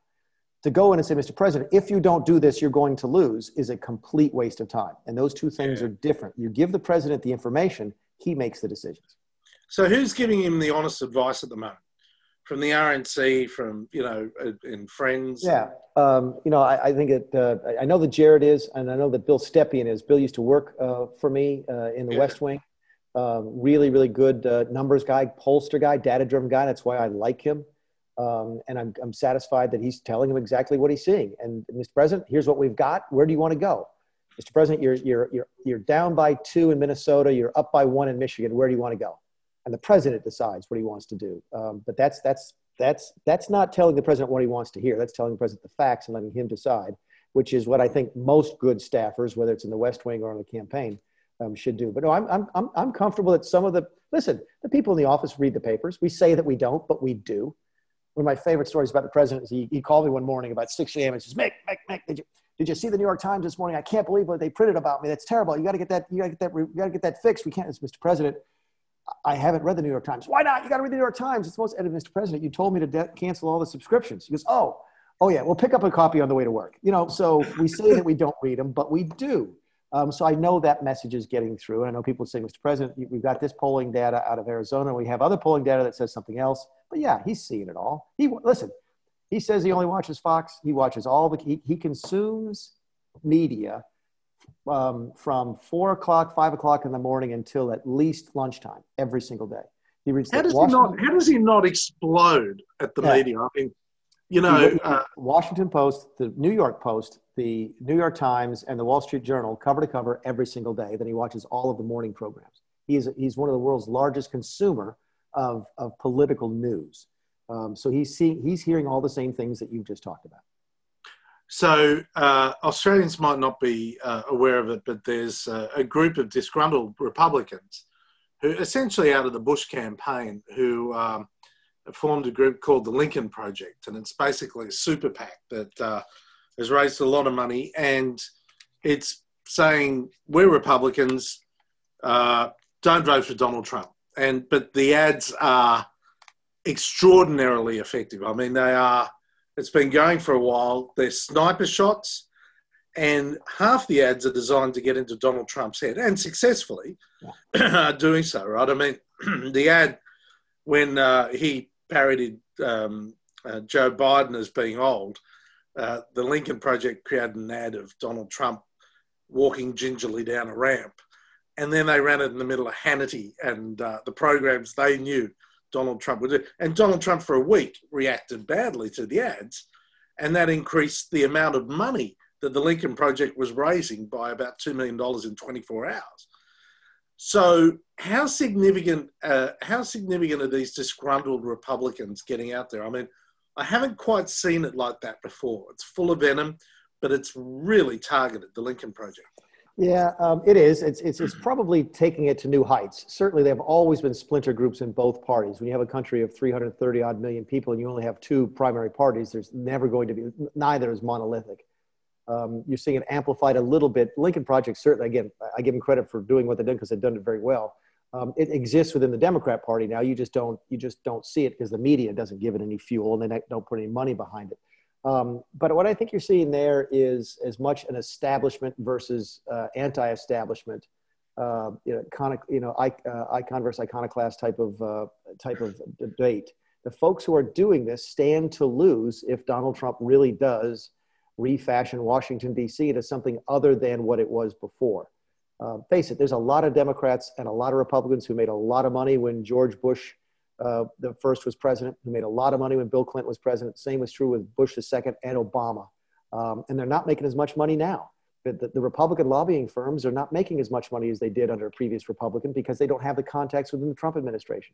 Speaker 3: to go in and say, Mr. President, if you don't do this, you're going to lose is a complete waste of time. And those two things yeah. are different. You give the president the information, he makes the decisions.
Speaker 2: So who's giving him the honest advice at the moment? From the RNC, from, you know, in Friends?
Speaker 3: Yeah. Um, you know, I, I think it, uh, I know that Jared is, and I know that Bill Stepien is. Bill used to work uh, for me uh, in the yeah. West Wing. Um, really, really good uh, numbers guy, pollster guy, data driven guy. That's why I like him. Um, and I'm, I'm satisfied that he's telling him exactly what he's seeing. And Mr. President, here's what we've got. Where do you want to go? Mr. President, you're, you're, you're, you're down by two in Minnesota. You're up by one in Michigan. Where do you want to go? And the president decides what he wants to do. Um, but that's, that's, that's that's not telling the president what he wants to hear. That's telling the president the facts and letting him decide, which is what I think most good staffers, whether it's in the West Wing or on the campaign, um, should do. But no, I'm, I'm, I'm, I'm comfortable that some of the, listen, the people in the office read the papers. We say that we don't, but we do. One of my favorite stories about the president is he, he called me one morning about 6 a.m. and says, Mick, Mick, Mick, did you, did you see the New York Times this morning? I can't believe what they printed about me. That's terrible. You got to get that, you got to get that, you got to get that fixed. We can't, it's Mr. President. I haven't read the New York Times. Why not? You got to read the New York Times. It's the most edited, Mr. President. You told me to de- cancel all the subscriptions. He goes, oh, oh yeah, we'll pick up a copy on the way to work. You know, so we say that we don't read them, but we do. Um, so I know that message is getting through. And I know people say, Mr. President, we've got this polling data out of Arizona. We have other polling data that says something else. But yeah, he's seeing it all. He listen. He says he only watches Fox. He watches all the. He, he consumes media um, from four o'clock, five o'clock in the morning until at least lunchtime every single day.
Speaker 2: He reads. How does Washington, he not? How does he not explode at the yeah. media? I mean, you know, uh,
Speaker 3: Washington Post, the New York Post, the New York Times, and the Wall Street Journal cover to cover every single day. Then he watches all of the morning programs. He is he's one of the world's largest consumer of of political news. Um, so he's seeing he's hearing all the same things that you've just talked about.
Speaker 2: So uh, Australians might not be uh, aware of it, but there's uh, a group of disgruntled Republicans who, essentially out of the Bush campaign, who um, formed a group called the Lincoln Project, and it's basically a super PAC that uh, has raised a lot of money, and it's saying we're Republicans, uh, don't vote for Donald Trump, and but the ads are extraordinarily effective. I mean, they are it's been going for a while. They're sniper shots, and half the ads are designed to get into Donald Trump's head, and successfully yeah. doing so. Right? I mean, the ad when uh, he parodied um, uh, Joe Biden as being old, uh, the Lincoln Project created an ad of Donald Trump walking gingerly down a ramp, and then they ran it in the middle of Hannity and uh, the programs they knew Donald Trump would do. And Donald Trump, for a week, reacted badly to the ads, and that increased the amount of money that the Lincoln Project was raising by about $2 million in 24 hours. So, how significant, uh, how significant are these disgruntled Republicans getting out there? I mean, I haven't quite seen it like that before. It's full of venom, but it's really targeted, the Lincoln Project.
Speaker 3: Yeah, um, it is. It's, it's, it's probably taking it to new heights. Certainly, there have always been splinter groups in both parties. When you have a country of 330 odd million people and you only have two primary parties, there's never going to be, neither is monolithic. Um, you're seeing it amplified a little bit. Lincoln Project, certainly, again, I give them credit for doing what they've done because they've done it very well. Um, it exists within the Democrat Party now. You just don't, you just don't see it because the media doesn't give it any fuel and they don't put any money behind it. Um, but what I think you're seeing there is as much an establishment versus uh, anti-establishment, uh, you know, iconic, you know, uh, icon versus iconoclast type of uh, type of debate. The folks who are doing this stand to lose if Donald Trump really does refashion Washington D.C. into something other than what it was before. Uh, face it, there's a lot of Democrats and a lot of Republicans who made a lot of money when George Bush uh, the first was president, who made a lot of money when Bill Clinton was president. Same was true with Bush the second and Obama. Um, and they're not making as much money now. The, the, Republican lobbying firms are not making as much money as they did under a previous Republican because they don't have the contacts within the Trump administration.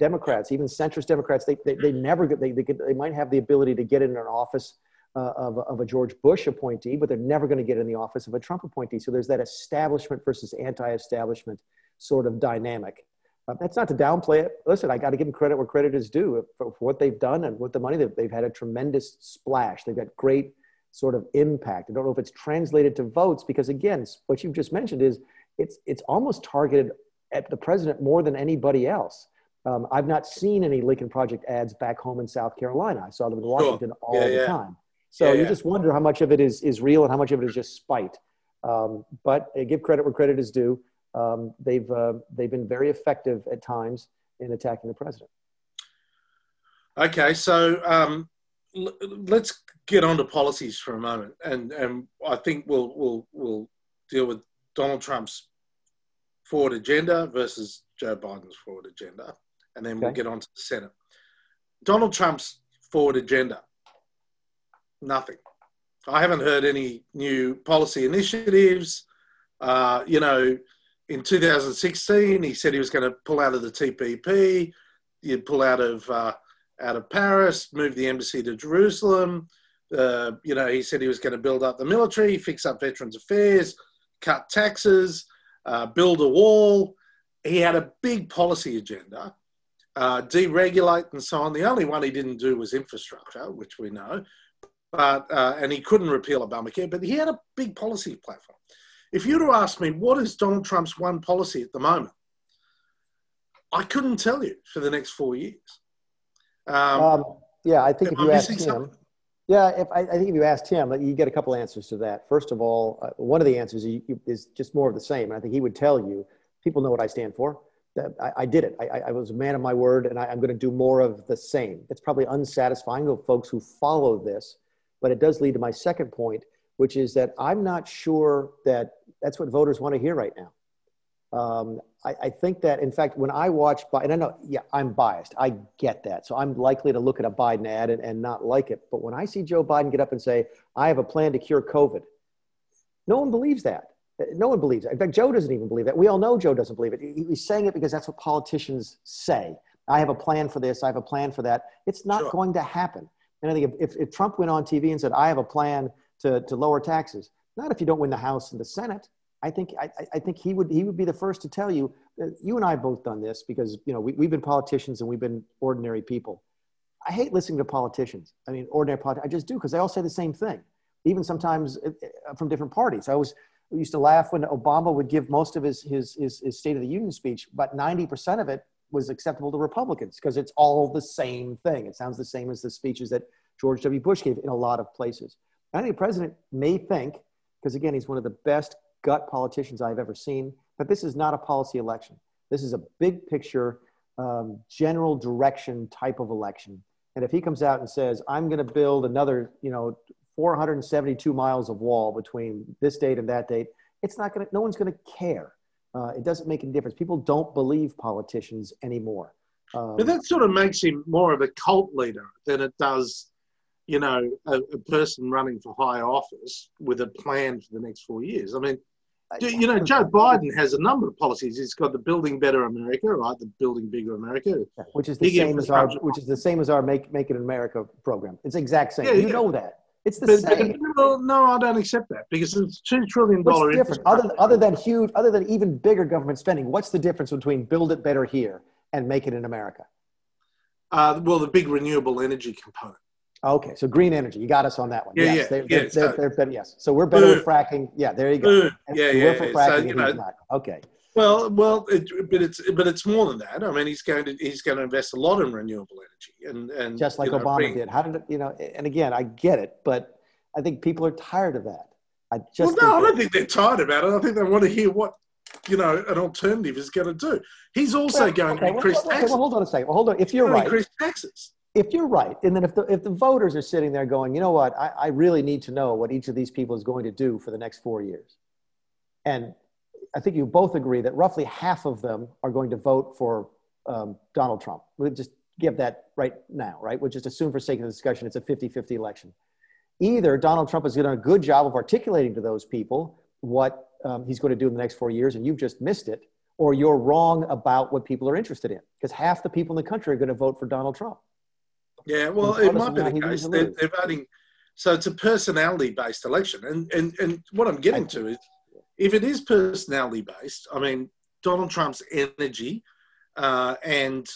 Speaker 3: Democrats, even centrist Democrats, they, they, they never get, they, they, get, they might have the ability to get in an office uh, of, of a George Bush appointee, but they're never going to get in the office of a Trump appointee. So there's that establishment versus anti establishment sort of dynamic. Uh, that's not to downplay it. Listen, I got to give them credit where credit is due for, for, what they've done and with the money that they've had a tremendous splash. They've got great sort of impact. I don't know if it's translated to votes because again, what you've just mentioned is it's it's almost targeted at the president more than anybody else. Um, I've not seen any Lincoln Project ads back home in South Carolina. I saw them in Washington sure. all yeah, the yeah. time. So yeah, you just wonder how much of it is is real and how much of it is just spite. Um, but uh, give credit where credit is due um, they've, uh, they've been very effective at times in attacking the president.
Speaker 2: Okay, so um, l- let's get on to policies for a moment, and and I think we'll we'll we'll deal with Donald Trump's forward agenda versus Joe Biden's forward agenda, and then okay. we'll get on to the Senate. Donald Trump's forward agenda, nothing. I haven't heard any new policy initiatives. Uh, you know, in 2016, he said he was going to pull out of the TPP. he'd pull out of uh, out of Paris, move the embassy to Jerusalem. Uh, you know, he said he was going to build up the military, fix up Veterans Affairs, cut taxes, uh, build a wall. He had a big policy agenda, uh, deregulate and so on. The only one he didn't do was infrastructure, which we know, but uh, and he couldn't repeal Obamacare. But he had a big policy platform. If you'd have asked me what is Donald Trump's one policy at the moment, I couldn't tell you for the next four years.
Speaker 3: Um, um, yeah, I think if you asked him, something? yeah, if I, I, think if you asked him, you get a couple answers to that. First of all, uh, one of the answers is just more of the same. And I think he would tell you, people know what I stand for. I, I did it. I, I, was a man of my word, and I, am going to do more of the same. It's probably unsatisfying to folks who follow this, but it does lead to my second point, which is that I'm not sure that that's what voters want to hear right now. Um, I, I, think that, in fact, when I watch, and I know, yeah, I'm biased. I get that. So I'm likely to look at a Biden ad and, and not like it. But when I see Joe Biden get up and say, I have a plan to cure COVID, no one believes that. No one believes it. In fact, Joe doesn't even believe it. We all know Joe doesn't believe it. He's saying it because that's what politicians say. I have a plan for this. I have a plan for that. It's not sure. going to happen. And I think if, if, if Trump went on TV and said, I have a plan to, to lower taxes, not if you don't win the House and the Senate, I think I, I, think he would he would be the first to tell you. You and I have both done this because you know we, we've been politicians and we've been ordinary people. I hate listening to politicians. I mean, ordinary politicians. I just do because they all say the same thing, even sometimes uh, uh, from different parties. I was used to laugh when Obama would give most of his his his, his State of the Union speech, but ninety percent of it was acceptable to Republicans because it's all the same thing. It sounds the same as the speeches that George W. Bush gave in a lot of places. I think the president may think, because again, he's one of the best gut politicians I've ever seen. But this is not a policy election. This is a big picture, um, general direction type of election. And if he comes out and says, I'm going to build another, you know, 472 miles of wall between this date and that date, it's not going to, no one's going to care. Uh, it doesn't make any difference. People don't believe politicians anymore.
Speaker 2: Um, but that sort of makes him more of a cult leader than it does you know, a, a, person running for high office with a plan for the next four years. I mean, you know, Joe Biden has a number of policies. He's got the Building Better America, right? The Building Bigger America,
Speaker 3: which is the Big same as our, which is the same as our Make Make It America program. It's the exact same. Yeah, you yeah. know that. It's the but, same.
Speaker 2: Well, no, I don't accept that because it's two trillion dollar.
Speaker 3: What's difference other than, other than huge, other than even bigger government spending? What's the difference between Build It Better here and Make It in America?
Speaker 2: Uh, well, the big renewable energy component.
Speaker 3: Okay, so green energy, you got us on that one. Yeah, yes, yeah, they're, they're, they're, they're, better, yes. So we're better with fracking. Yeah, there you go.
Speaker 2: Yeah, yeah. We're for fracking so, you know, not.
Speaker 3: Okay.
Speaker 2: Well, well, it, but it's but it's more than that. I mean, he's going to he's going to invest a lot in renewable energy, and and
Speaker 3: just like Obama bring, did. How did it, you know? And again, I get it, but I think people are tired of that. I just
Speaker 2: well, no, I don't think they're tired about it. I think they want to hear what you know an alternative is going to do. He's also well, going okay, to increase
Speaker 3: well,
Speaker 2: taxes.
Speaker 3: well, hold on a second. Well, hold on. If you're right,
Speaker 2: increase taxes
Speaker 3: if you're right, and then if the, if the voters are sitting there going, you know what, I, I really need to know what each of these people is going to do for the next four years. And I think you both agree that roughly half of them are going to vote for um, Donald Trump. We'll just give that right now, right? We'll just assume for sake of the discussion it's a 50 50 election. Either Donald Trump has done a good job of articulating to those people what um, he's going to do in the next four years, and you've just missed it, or you're wrong about what people are interested in, because half the people in the country are going to vote for Donald Trump.
Speaker 2: Yeah, well, it might be the case. They're, they're, voting, so it's a personality-based election, and and and what I'm getting to is, if it is personality-based, I mean, Donald Trump's energy, uh, and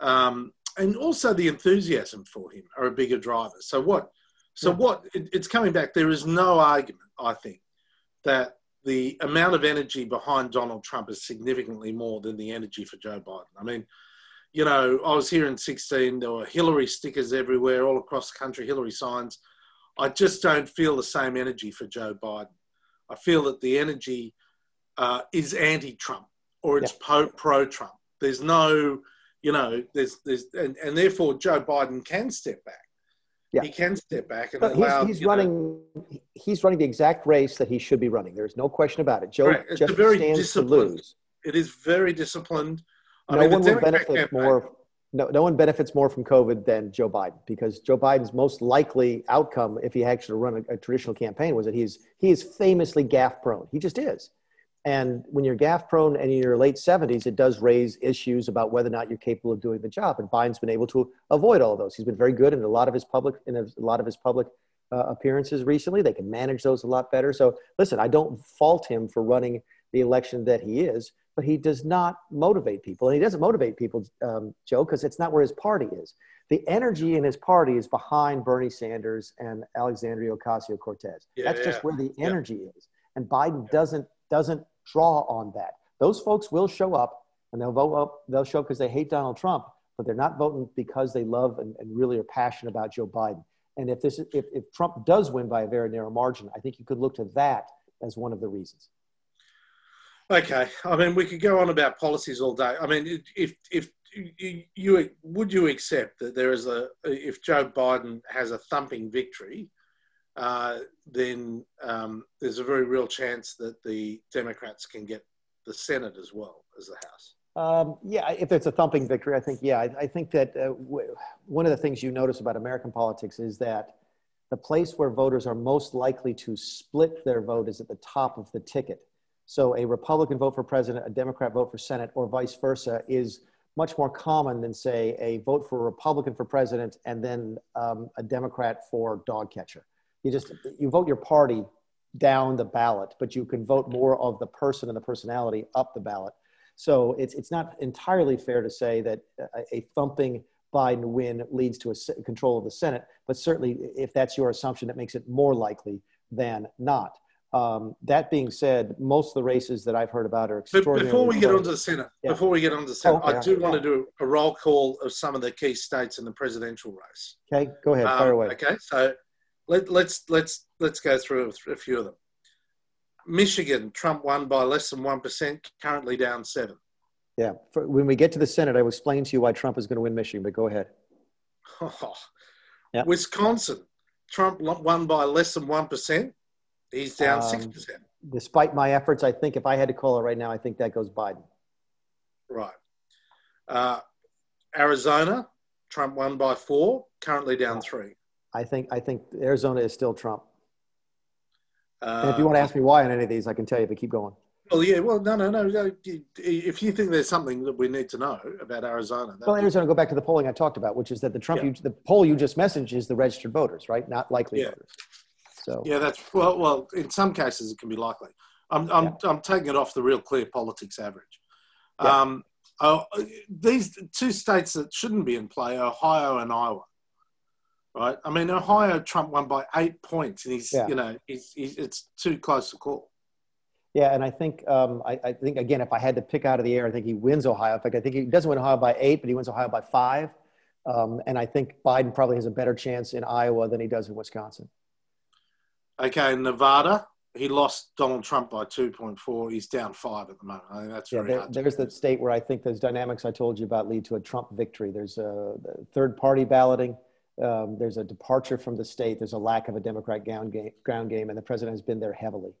Speaker 2: um, and also the enthusiasm for him are a bigger driver. So what? So yeah. what? It, it's coming back. There is no argument, I think, that the amount of energy behind Donald Trump is significantly more than the energy for Joe Biden. I mean, you know, I was here in 16, there were Hillary stickers everywhere, all across the country, Hillary signs. I just don't feel the same energy for Joe Biden. I feel that the energy uh, is anti Trump or it's yeah. pro Trump. There's no, you know, there's, there's, and, and therefore Joe Biden can step back. Yeah. He can step back and
Speaker 3: but
Speaker 2: allow.
Speaker 3: He's, he's running. Know, he's running the exact race that he should be running. There's no question about it. Joe just stands to lose.
Speaker 2: It is very disciplined.
Speaker 3: No one would benefit more. No, no one benefits more from COVID than Joe Biden because Joe Biden's most likely outcome, if he actually run a, a traditional campaign, was that he's he is famously gaffe prone. He just is, And when you're gaffe prone and in your late 70s, it does raise issues about whether or not you're capable of doing the job. And Biden's been able to avoid all of those. He's been very good in a lot of his public in a lot of his public uh, appearances recently. They can manage those a lot better. So listen, I don't fault him for running the election that he is, but he does not motivate people, and he doesn't motivate people, um, Joe, because it's not where his party is. The energy in his party is behind Bernie Sanders and Alexandria Ocasio Cortez. Yeah, That's yeah. just where the energy yeah. is, and Biden doesn't doesn't draw on that. Those folks will show up and they'll vote up, they'll show because they hate Donald Trump, but they're not voting because they love and, and really are passionate about Joe Biden. And if this if, if Trump does win by a very narrow margin, I think you could look to that as one of the reasons.
Speaker 2: Okay, I mean we could go on about policies all day. I mean, if if you, would you accept that there is a if Joe Biden has a thumping victory, uh, then um, there's a very real chance that the Democrats can get the Senate as well as the House.
Speaker 3: Um, yeah, if it's a thumping victory, I think, yeah, I, I think that uh, w- one of the things you notice about American politics is that the place where voters are most likely to split their vote is at the top of the ticket. So a Republican vote for president, a Democrat vote for Senate, or vice versa is much more common than, say, a vote for a Republican for president and then um, a Democrat for dog catcher you just you vote your party down the ballot, but you can vote more of the person and the personality up the ballot. So it's it's not entirely fair to say that a, a thumping Biden win leads to a control of the Senate, but certainly if that's your assumption, that makes it more likely than not. Um, that being said, most of the races that I've heard about are extraordinary.
Speaker 2: Before we get onto the Senate, yeah. before we get onto the Senate, oh, okay. I do want to do a roll call of some of the key states in the presidential race.
Speaker 3: Okay, go ahead, um, fire away.
Speaker 2: Okay, so let, let's let's let's go through a few of them. Michigan, Trump won by less than one percent, currently down seven.
Speaker 3: Yeah, For, when we get to the Senate, I will explain to you why Trump is going to win Michigan. But go ahead.
Speaker 2: Oh. Yeah. Wisconsin, Trump won by less than one percent. He's down six um, percent.
Speaker 3: Despite my efforts, I think if I had to call it right now, I think that goes Biden.
Speaker 2: Right. Uh, Arizona, Trump won by four, currently down three.
Speaker 3: I think I think Arizona is still Trump. Uh, and if you want to ask me why on any of these, I can tell you. But keep going.
Speaker 2: Well, yeah. Well, no, no, no. If you think there's something that we need to know about Arizona,
Speaker 3: well, Arizona. Go back to the polling I talked about, which is that the Trump, yeah. you, the poll you just messaged is the registered voters, right? Not likely yeah. voters. So
Speaker 2: yeah, that's well. Well, in some cases it can be likely. I'm I'm, yeah. I'm taking it off the RealClearPolitics average. Yeah. Um, oh, these two states that shouldn't be in play, Ohio and Iowa right? I mean, Ohio, Trump won by eight points, and he's, yeah. you know, he's, he's, it's too close to call.
Speaker 3: Yeah, and I think, um, I, I, think again, if I had to pick out of the air, I think he wins Ohio. In fact, I think he doesn't win Ohio by eight, but he wins Ohio by five. Um, and I think Biden probably has a better chance in Iowa than he does in Wisconsin.
Speaker 2: Okay, Nevada, he lost Donald Trump by 2.4. He's down five at the moment. I think that's yeah,
Speaker 3: there, There's the state where I think those dynamics I told you about lead to a Trump victory. There's a third party balloting um, there's a departure from the state. There's a lack of a Democrat ground game, ground game, and the president has been there heavily.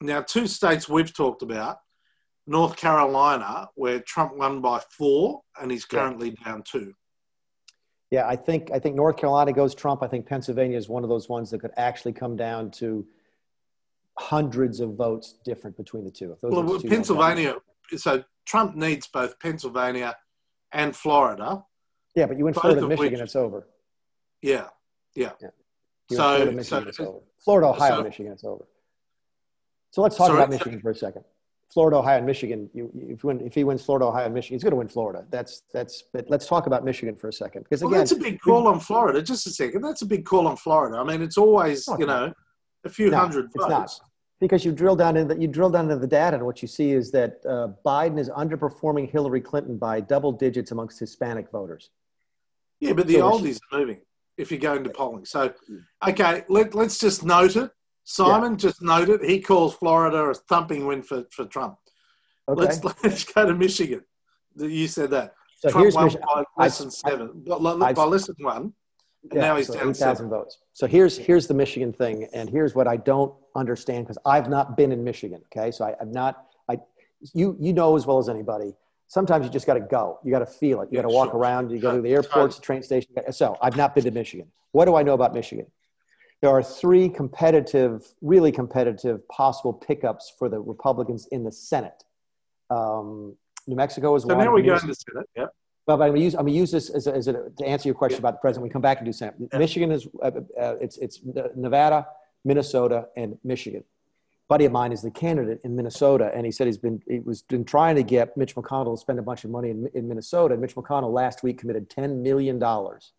Speaker 2: Now, two states we've talked about North Carolina, where Trump won by four, and he's currently yeah. down two.
Speaker 3: Yeah, I think I think North Carolina goes Trump. I think Pennsylvania is one of those ones that could actually come down to hundreds of votes different between the two.
Speaker 2: well, Pennsylvania. So Trump needs both Pennsylvania and Florida.
Speaker 3: Yeah, but you win Florida, Michigan, which, it's over.
Speaker 2: Yeah, yeah. yeah. So, Florida, Michigan,
Speaker 3: so, over. Florida, Ohio, so, Michigan, it's over. So let's talk sorry, about Michigan for a second. Florida, Ohio, and Michigan. You, if, win, if he wins Florida, Ohio, and Michigan, he's going to win Florida. That's that's. But let's talk about Michigan for a second, because again, well,
Speaker 2: that's a big call on Florida. Just a second, that's a big call on Florida. I mean, it's always you know a few no, hundred votes. It's not
Speaker 3: because you drill down into you drill down into the data, and what you see is that uh, Biden is underperforming Hillary Clinton by double digits amongst Hispanic voters.
Speaker 2: Yeah, but the so oldies are moving if you go into polling. So, okay, let, let's just note it. Simon, yeah. just noted. He calls Florida a thumping win for, for Trump. Okay. Let's, let's go to Michigan. You said that. So Trump here's won Michigan. by less than seven. I, by, by less than one. And yeah, now he's so down 8,000
Speaker 3: votes. So here's here's the Michigan thing, and here's what I don't understand because I've not been in Michigan. Okay, so I, I'm not. I you you know as well as anybody sometimes you just got to go. You got to feel it. You got to walk sure. around. You go to the airports, the train station. So I've not been to Michigan. What do I know about Michigan? There are three competitive, really competitive possible pickups for the Republicans in the Senate. Um, New Mexico is
Speaker 2: so
Speaker 3: one.
Speaker 2: now we go into Senate. Yeah.
Speaker 3: But I'm going to use, I'm going to use this as, a, as a, to answer your question yeah. about the president. We come back and do Senate. Yeah. Michigan is uh, uh, it's it's Nevada, Minnesota, and Michigan. buddy of mine is the candidate in Minnesota, and he said he's been he was been trying to get Mitch McConnell to spend a bunch of money in, in Minnesota. And Mitch McConnell last week committed ten million dollars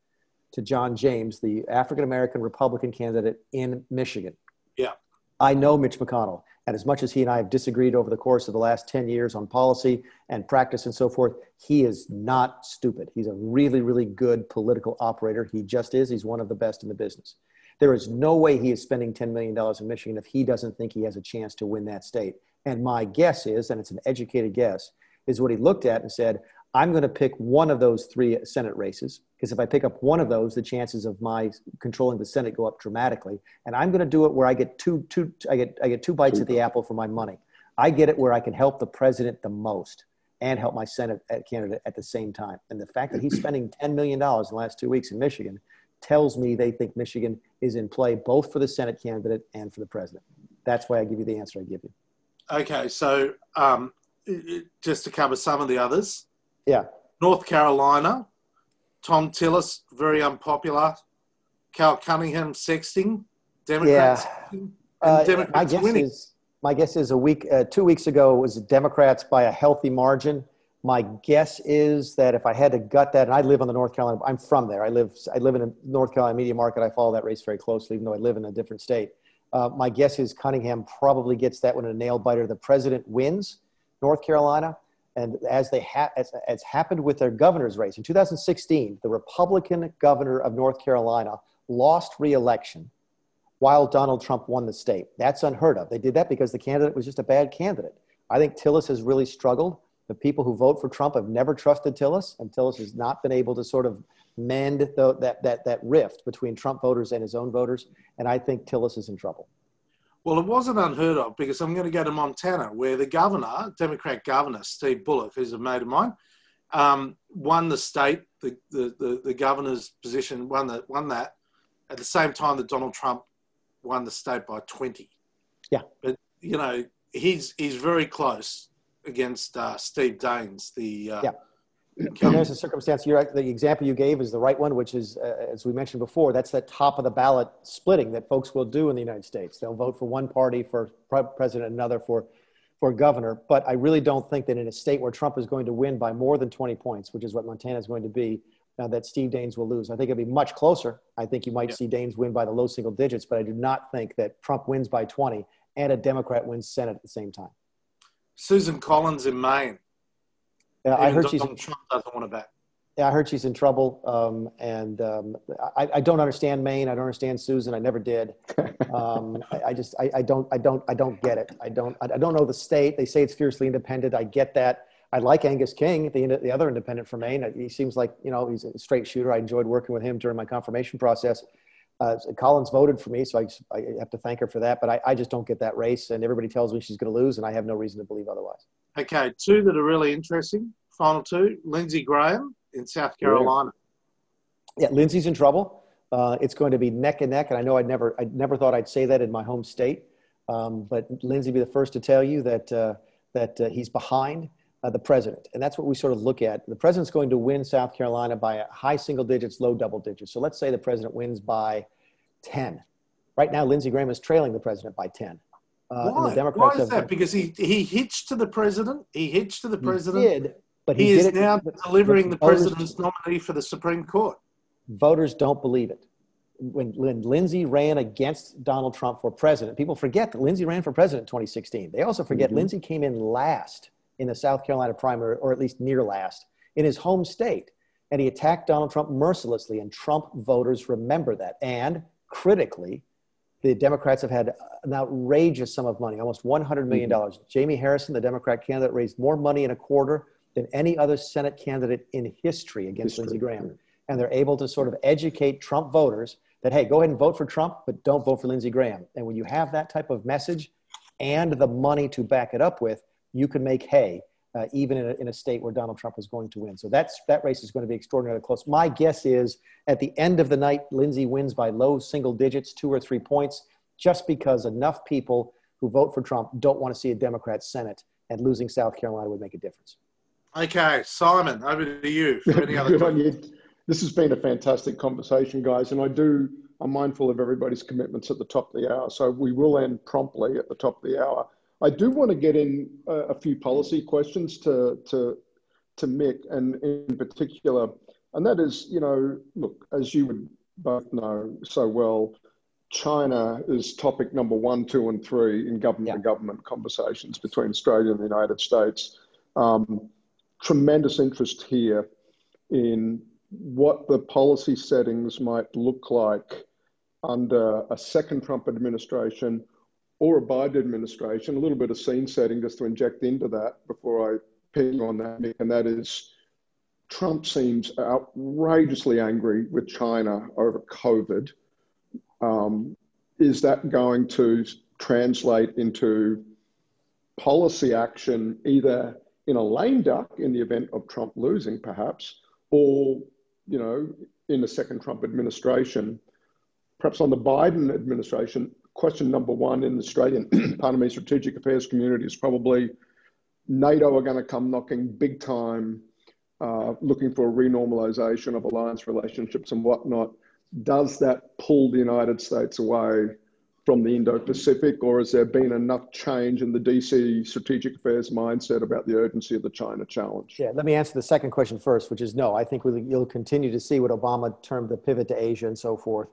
Speaker 3: to John James, the African American Republican candidate in Michigan.
Speaker 2: Yeah,
Speaker 3: I know Mitch McConnell. And as much as he and I have disagreed over the course of the last 10 years on policy and practice and so forth, he is not stupid. He's a really, really good political operator. He just is. He's one of the best in the business. There is no way he is spending $10 million in Michigan if he doesn't think he has a chance to win that state. And my guess is, and it's an educated guess, is what he looked at and said, I'm going to pick one of those three Senate races because if I pick up one of those, the chances of my controlling the Senate go up dramatically. And I'm going to do it where I get two, two, I get, I get two bites at the apple for my money. I get it where I can help the president the most and help my Senate candidate at the same time. And the fact that he's spending $10 million in the last two weeks in Michigan tells me they think Michigan is in play both for the Senate candidate and for the president. That's why I give you the answer I give you.
Speaker 2: Okay, so um, just to cover some of the others,
Speaker 3: yeah.
Speaker 2: North Carolina, Thom Tillis, very unpopular. Cal Cunningham sexting, Democrats.
Speaker 3: Yeah. Uh, Democrats my guess winning. is my guess is a week, uh, two weeks ago was Democrats by a healthy margin. My guess is that if I had to gut that, and I live on the North Carolina, I'm from there. I live, I live in a North Carolina media market. I follow that race very closely, even though I live in a different state. Uh, my guess is Cunningham probably gets that one a nail biter. The president wins North Carolina. And as they ha- as, as happened with their governor's race in 2016, the Republican governor of North Carolina lost re-election while Donald Trump won the state. That's unheard of. They did that because the candidate was just a bad candidate. I think Tillis has really struggled. The people who vote for Trump have never trusted Tillis, and Tillis has not been able to sort of mend the, that, that, that rift between Trump voters and his own voters. And I think Tillis is in trouble.
Speaker 2: Well, it wasn't unheard of because I'm going to go to Montana, where the governor, Democrat governor Steve Bullock, who's a mate of mine, um, won the state, the, the, the, the, governor's position, won, the, won that at the same time that Donald Trump won the state by 20.
Speaker 3: Yeah.
Speaker 2: But, you know, he's, he's very close against uh, Steve Daines, the. Uh,
Speaker 3: yeah there's a circumstance. You're, the example you gave is the right one, which is, uh, as we mentioned before, that's that top of the ballot splitting that folks will do in the United States. They'll vote for one party for president, another for for governor. But I really don't think that in a state where Trump is going to win by more than 20 points, which is what Montana is going to be, uh, that Steve Daines will lose. I think it'll be much closer. I think you might yeah. see Daines win by the low single digits, but I do not think that Trump wins by 20 and a Democrat wins Senate at the same time.
Speaker 2: Susan Collins in Maine
Speaker 3: yeah, I heard she's
Speaker 2: in, Trump doesn't want to bet.
Speaker 3: Yeah, I heard she's in trouble, um, and um, I, I, don't understand Maine. I don't understand Susan. I never did. Um, I, I, just, I, I, don't, I don't, I don't get it. I don't, I don't know the state. They say it's fiercely independent. I get that. I like Angus King, the the other independent from Maine. He seems like you know he's a straight shooter. I enjoyed working with him during my confirmation process. Uh, Collins voted for me, so I, I have to thank her for that. But I, I just don't get that race, and everybody tells me she's going to lose, and I have no reason to believe otherwise.
Speaker 2: Okay, two that are really interesting. Final two: Lindsey Graham in South Carolina.
Speaker 3: Yeah, Lindsey's in trouble. Uh, it's going to be neck and neck, and I know I'd never, I never thought I'd say that in my home state. Um, but Lindsey be the first to tell you that uh, that uh, he's behind uh, the president. And that's what we sort of look at. The president's going to win South Carolina by a high single digits, low double digits. So let's say the president wins by 10. Right now, Lindsey Graham is trailing the president by 10.
Speaker 2: Uh, Why? Why is that? Because he, he hitched to the president. He hitched to the president.
Speaker 3: He did, but
Speaker 2: he,
Speaker 3: he
Speaker 2: is now delivering the voters, president's nominee for the Supreme Court.
Speaker 3: Voters don't believe it. When, when Lindsey ran against Donald Trump for president, people forget that Lindsey ran for president in 2016. They also forget mm-hmm. Lindsey came in last in the South Carolina primary, or at least near last, in his home state. And he attacked Donald Trump mercilessly, and Trump voters remember that. And critically, the Democrats have had an outrageous sum of money, almost $100 million. Mm-hmm. Jamie Harrison, the Democrat candidate, raised more money in a quarter than any other Senate candidate in history against history. Lindsey Graham. And they're able to sort of educate Trump voters that, hey, go ahead and vote for Trump, but don't vote for Lindsey Graham. And when you have that type of message and the money to back it up with, you can make hay uh, even in a, in a state where Donald Trump was going to win. So that's, that race is going to be extraordinarily close. My guess is at the end of the night, Lindsey wins by low single digits, two or three points, just because enough people who vote for Trump don't want to see a Democrat Senate, and losing South Carolina would make a difference.
Speaker 2: Okay, Simon, over to you for any other questions.
Speaker 1: This has been a fantastic conversation, guys, and I do. I'm mindful of everybody's commitments at the top of the hour, so we will end promptly at the top of the hour. I do want to get in a, a few policy questions to, to, to Mick, and in particular, and that is, you know, look, as you would both know so well, China is topic number one, two, and three in government yeah. to government conversations between Australia and the United States. Um, tremendous interest here in what the policy settings might look like under a second Trump administration or a Biden administration, a little bit of scene setting just to inject into that before I ping on that, and that is Trump seems outrageously angry with China over COVID. Um, is that going to translate into policy action either in a lame duck in the event of Trump losing, perhaps, or you know, in the second Trump administration, perhaps on the Biden administration, question number one in the Australian, pardon me, strategic affairs community is probably NATO are going to come knocking big time, uh, looking for a renormalization of alliance relationships and whatnot. Does that pull the United States away from the Indo Pacific, or has there been enough change in the DC strategic affairs mindset about the urgency of the China challenge?
Speaker 3: Yeah, let me answer the second question first, which is no. I think we'll, you'll continue to see what Obama termed the pivot to Asia and so forth.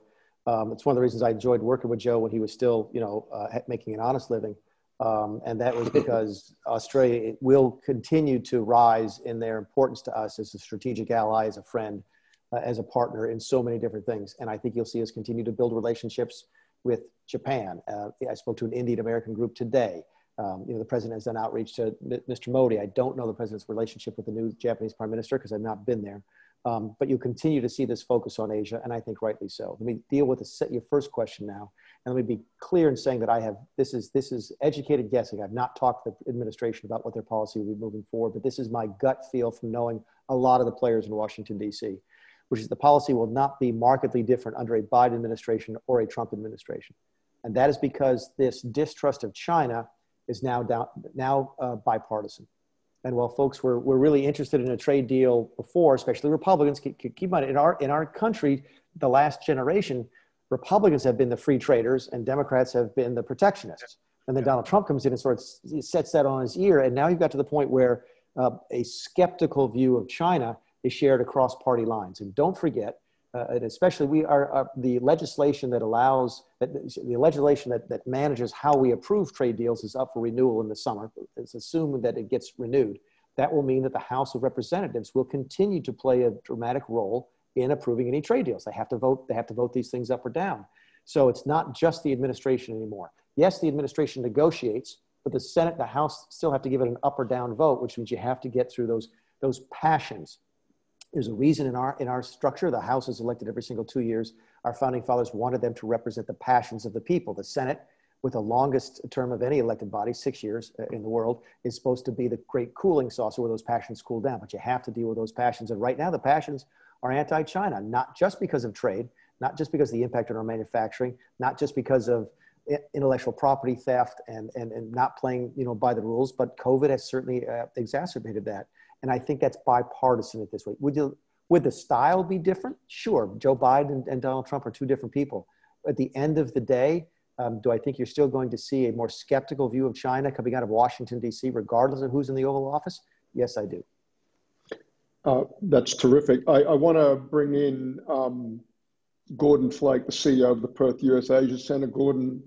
Speaker 3: Um, it's one of the reasons I enjoyed working with Joe when he was still, you know, uh, making an honest living. Um, and that was because Australia will continue to rise in their importance to us as a strategic ally, as a friend, uh, as a partner in so many different things. And I think you'll see us continue to build relationships with Japan. Uh, I spoke to an Indian American group today. Um, you know, the president has done outreach to Mr. Modi. I don't know the president's relationship with the new Japanese prime minister because I've not been there. Um, but you continue to see this focus on Asia, and I think rightly so. Let me deal with your first question now, and let me be clear in saying that I have this is this is educated guessing. I've not talked to the administration about what their policy will be moving forward, but this is my gut feel from knowing a lot of the players in Washington D.C., which is the policy will not be markedly different under a Biden administration or a Trump administration, and that is because this distrust of China is now down, now uh, bipartisan. And while folks were, were really interested in a trade deal before, especially Republicans, keep, keep in mind, in our, in our country, the last generation, Republicans have been the free traders and Democrats have been the protectionists. And then Donald Trump comes in and sort of sets that on his ear. And now you've got to the point where uh, a skeptical view of China is shared across party lines. And don't forget, uh, and especially we are uh, the legislation that allows that the legislation that, that manages how we approve trade deals is up for renewal in the summer. It's assumed that it gets renewed. That will mean that the House of Representatives will continue to play a dramatic role in approving any trade deals. They have to vote. They have to vote these things up or down. So it's not just the administration anymore. Yes, the administration negotiates, but the Senate, the House still have to give it an up or down vote, which means you have to get through those those passions there's a reason in our, in our structure, the House is elected every single two years. Our founding fathers wanted them to represent the passions of the people. The Senate, with the longest term of any elected body, six years uh, in the world, is supposed to be the great cooling saucer where those passions cool down. But you have to deal with those passions. And right now, the passions are anti China, not just because of trade, not just because of the impact on our manufacturing, not just because of intellectual property theft and, and, and not playing you know, by the rules, but COVID has certainly uh, exacerbated that. And I think that's bipartisan at this way. Would you, would the style be different? Sure. Joe Biden and Donald Trump are two different people. At the end of the day, um, do I think you're still going to see a more skeptical view of China coming out of Washington, D.C., regardless of who's in the Oval Office? Yes, I do.
Speaker 1: Uh, that's terrific. I, I want to bring in um, Gordon Flake, the CEO of the Perth US Asia Center. Gordon,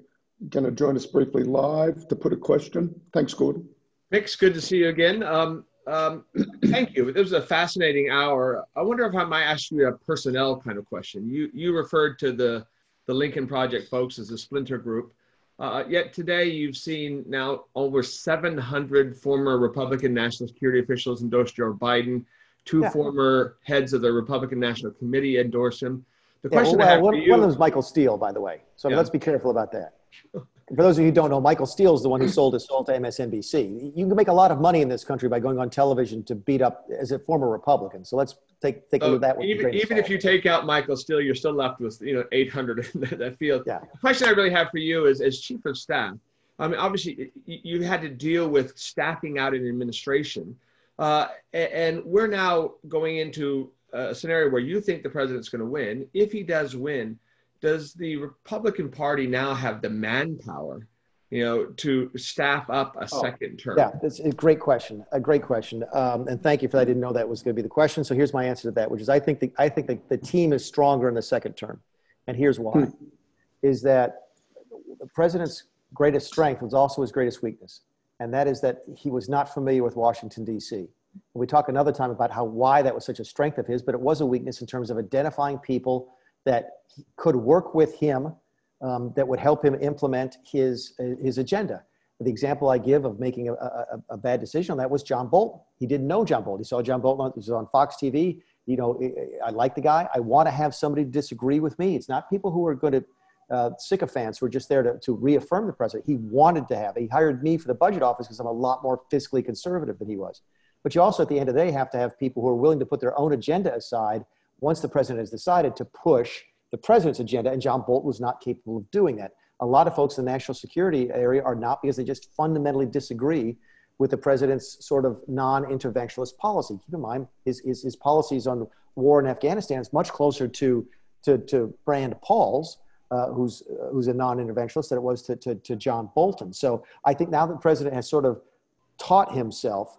Speaker 1: going to join us briefly live to put a question. Thanks, Gordon.
Speaker 4: Mick, good to see you again. Um, um, thank you. This was a fascinating hour. I wonder if I might ask you a personnel kind of question. You you referred to the the Lincoln Project folks as a splinter group. Uh, yet today you've seen now over 700 former Republican national security officials endorse Joe Biden. Two yeah. former heads of the Republican National Committee endorse him.
Speaker 3: The question yeah, well, I have one, for you, one of them is Michael Steele, by the way. So yeah. let's be careful about that. for those of you who don't know, Michael Steele is the one who sold his soul to MSNBC. You can make a lot of money in this country by going on television to beat up as a former Republican. So let's take take a look at that.
Speaker 4: Even, even if you take out Michael Steele, you're still left with you know 800 in that, that field.
Speaker 3: Yeah.
Speaker 4: The question I really have for you is, as chief of staff, I mean, obviously you had to deal with staffing out an administration, uh, and we're now going into a scenario where you think the president's going to win. If he does win does the Republican Party now have the manpower, you know, to staff up a oh, second term?
Speaker 3: Yeah, that's a great question. A great question, um, and thank you for that. I didn't know that was going to be the question. So here's my answer to that, which is I think the, I think the, the team is stronger in the second term, and here's why: hmm. is that the president's greatest strength was also his greatest weakness, and that is that he was not familiar with Washington D.C. We talk another time about how why that was such a strength of his, but it was a weakness in terms of identifying people that could work with him um, that would help him implement his, his agenda. The example I give of making a, a, a, bad decision on that was John Bolton. He didn't know John Bolton. He saw John Bolton on, was on Fox TV. You know, I like the guy. I want to have somebody disagree with me. It's not people who are going to uh, sycophants who are just there to, to reaffirm the president. He wanted to have. He hired me for the budget office because I'm a lot more fiscally conservative than he was. But you also, at the end of the day, have to have people who are willing to put their own agenda aside once the president has decided to push the president's agenda, and John Bolt was not capable of doing that. A lot of folks in the national security area are not because they just fundamentally disagree with the president's sort of non-interventionist policy. Keep in mind, his, his, his policies on war in Afghanistan is much closer to, to, to Rand Paul's, uh, who's, uh, who's a non-interventionist, than it was to, to, to John Bolton. So I think now that the president has sort of taught himself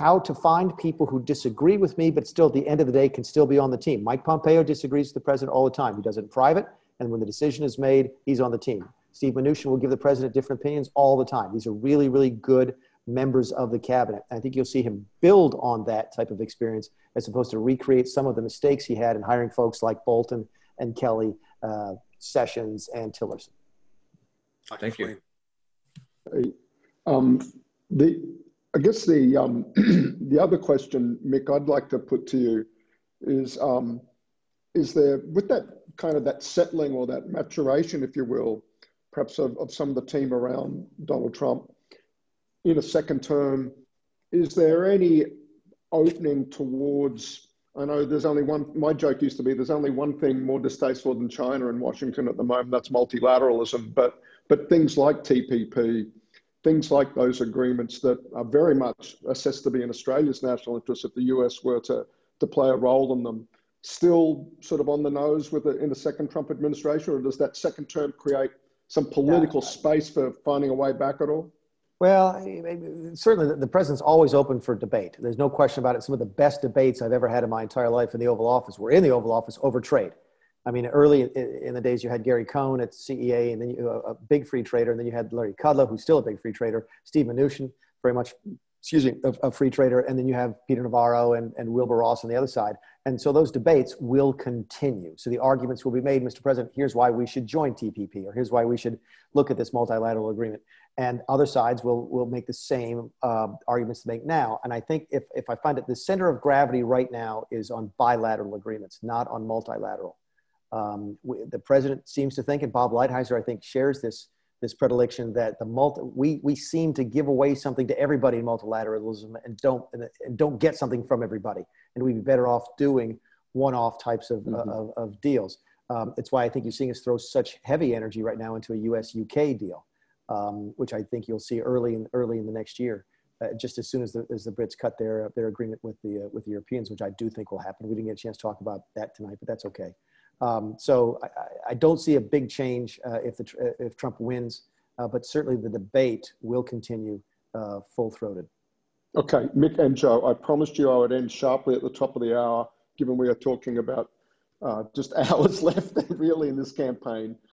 Speaker 3: how to find people who disagree with me, but still at the end of the day can still be on the team. Mike Pompeo disagrees with the president all the time. He does it in private, and when the decision is made, he's on the team. Steve Mnuchin will give the president different opinions all the time. These are really, really good members of the cabinet. I think you'll see him build on that type of experience as opposed to recreate some of the mistakes he had in hiring folks like Bolton and Kelly, uh, Sessions, and Tillerson.
Speaker 4: Thank you.
Speaker 1: Um, the I guess the um, the other question, Mick, I'd like to put to you is um, is there with that kind of that settling or that maturation, if you will, perhaps of, of some of the team around Donald Trump in a second term, is there any opening towards? I know there's only one. My joke used to be there's only one thing more distasteful than China in Washington at the moment. That's multilateralism. But but things like TPP things like those agreements that are very much assessed to be in Australia's national interest if the US were to, to play a role in them, still sort of on the nose with it in the second Trump administration, or does that second term create some political yeah. space for finding a way back at all?
Speaker 3: Well, certainly the president's always open for debate. There's no question about it. Some of the best debates I've ever had in my entire life in the Oval Office were in the Oval Office over trade. I mean, early in the days, you had Gary Cohn at CEA, and then you, a big free trader, and then you had Larry Kudlow, who's still a big free trader, Steve Mnuchin, very much, excuse me, a, a, free trader, and then you have Peter Navarro and, and Wilbur Ross on the other side. And so those debates will continue. So the arguments will be made, Mr. President, here's why we should join TPP, or here's why we should look at this multilateral agreement. And other sides will, will make the same uh, arguments to make now. And I think if, if I find it, the center of gravity right now is on bilateral agreements, not on multilateral. Um, we, the president seems to think, and Bob Lighthizer, I think, shares this this predilection that the multi, we we seem to give away something to everybody in multilateralism and don't and don't get something from everybody, and we'd be better off doing one-off types of, mm-hmm. of, of, deals. Um, it's why I think you're seeing us throw such heavy energy right now into a U.S. UK deal, um, which I think you'll see early in early in the next year. Uh, just as soon as the, as the Brits cut their their agreement with the uh, with the Europeans, which I do think will happen. We didn't get a chance to talk about that tonight, but that's okay. Um, so I, I, don't see a big change uh, if, the, uh, if Trump wins, uh, but certainly the debate will continue uh, full throated.
Speaker 1: Okay, Mick and Joe, I promised you I would end sharply at the top of the hour, given we are talking about uh, just hours left really in this campaign.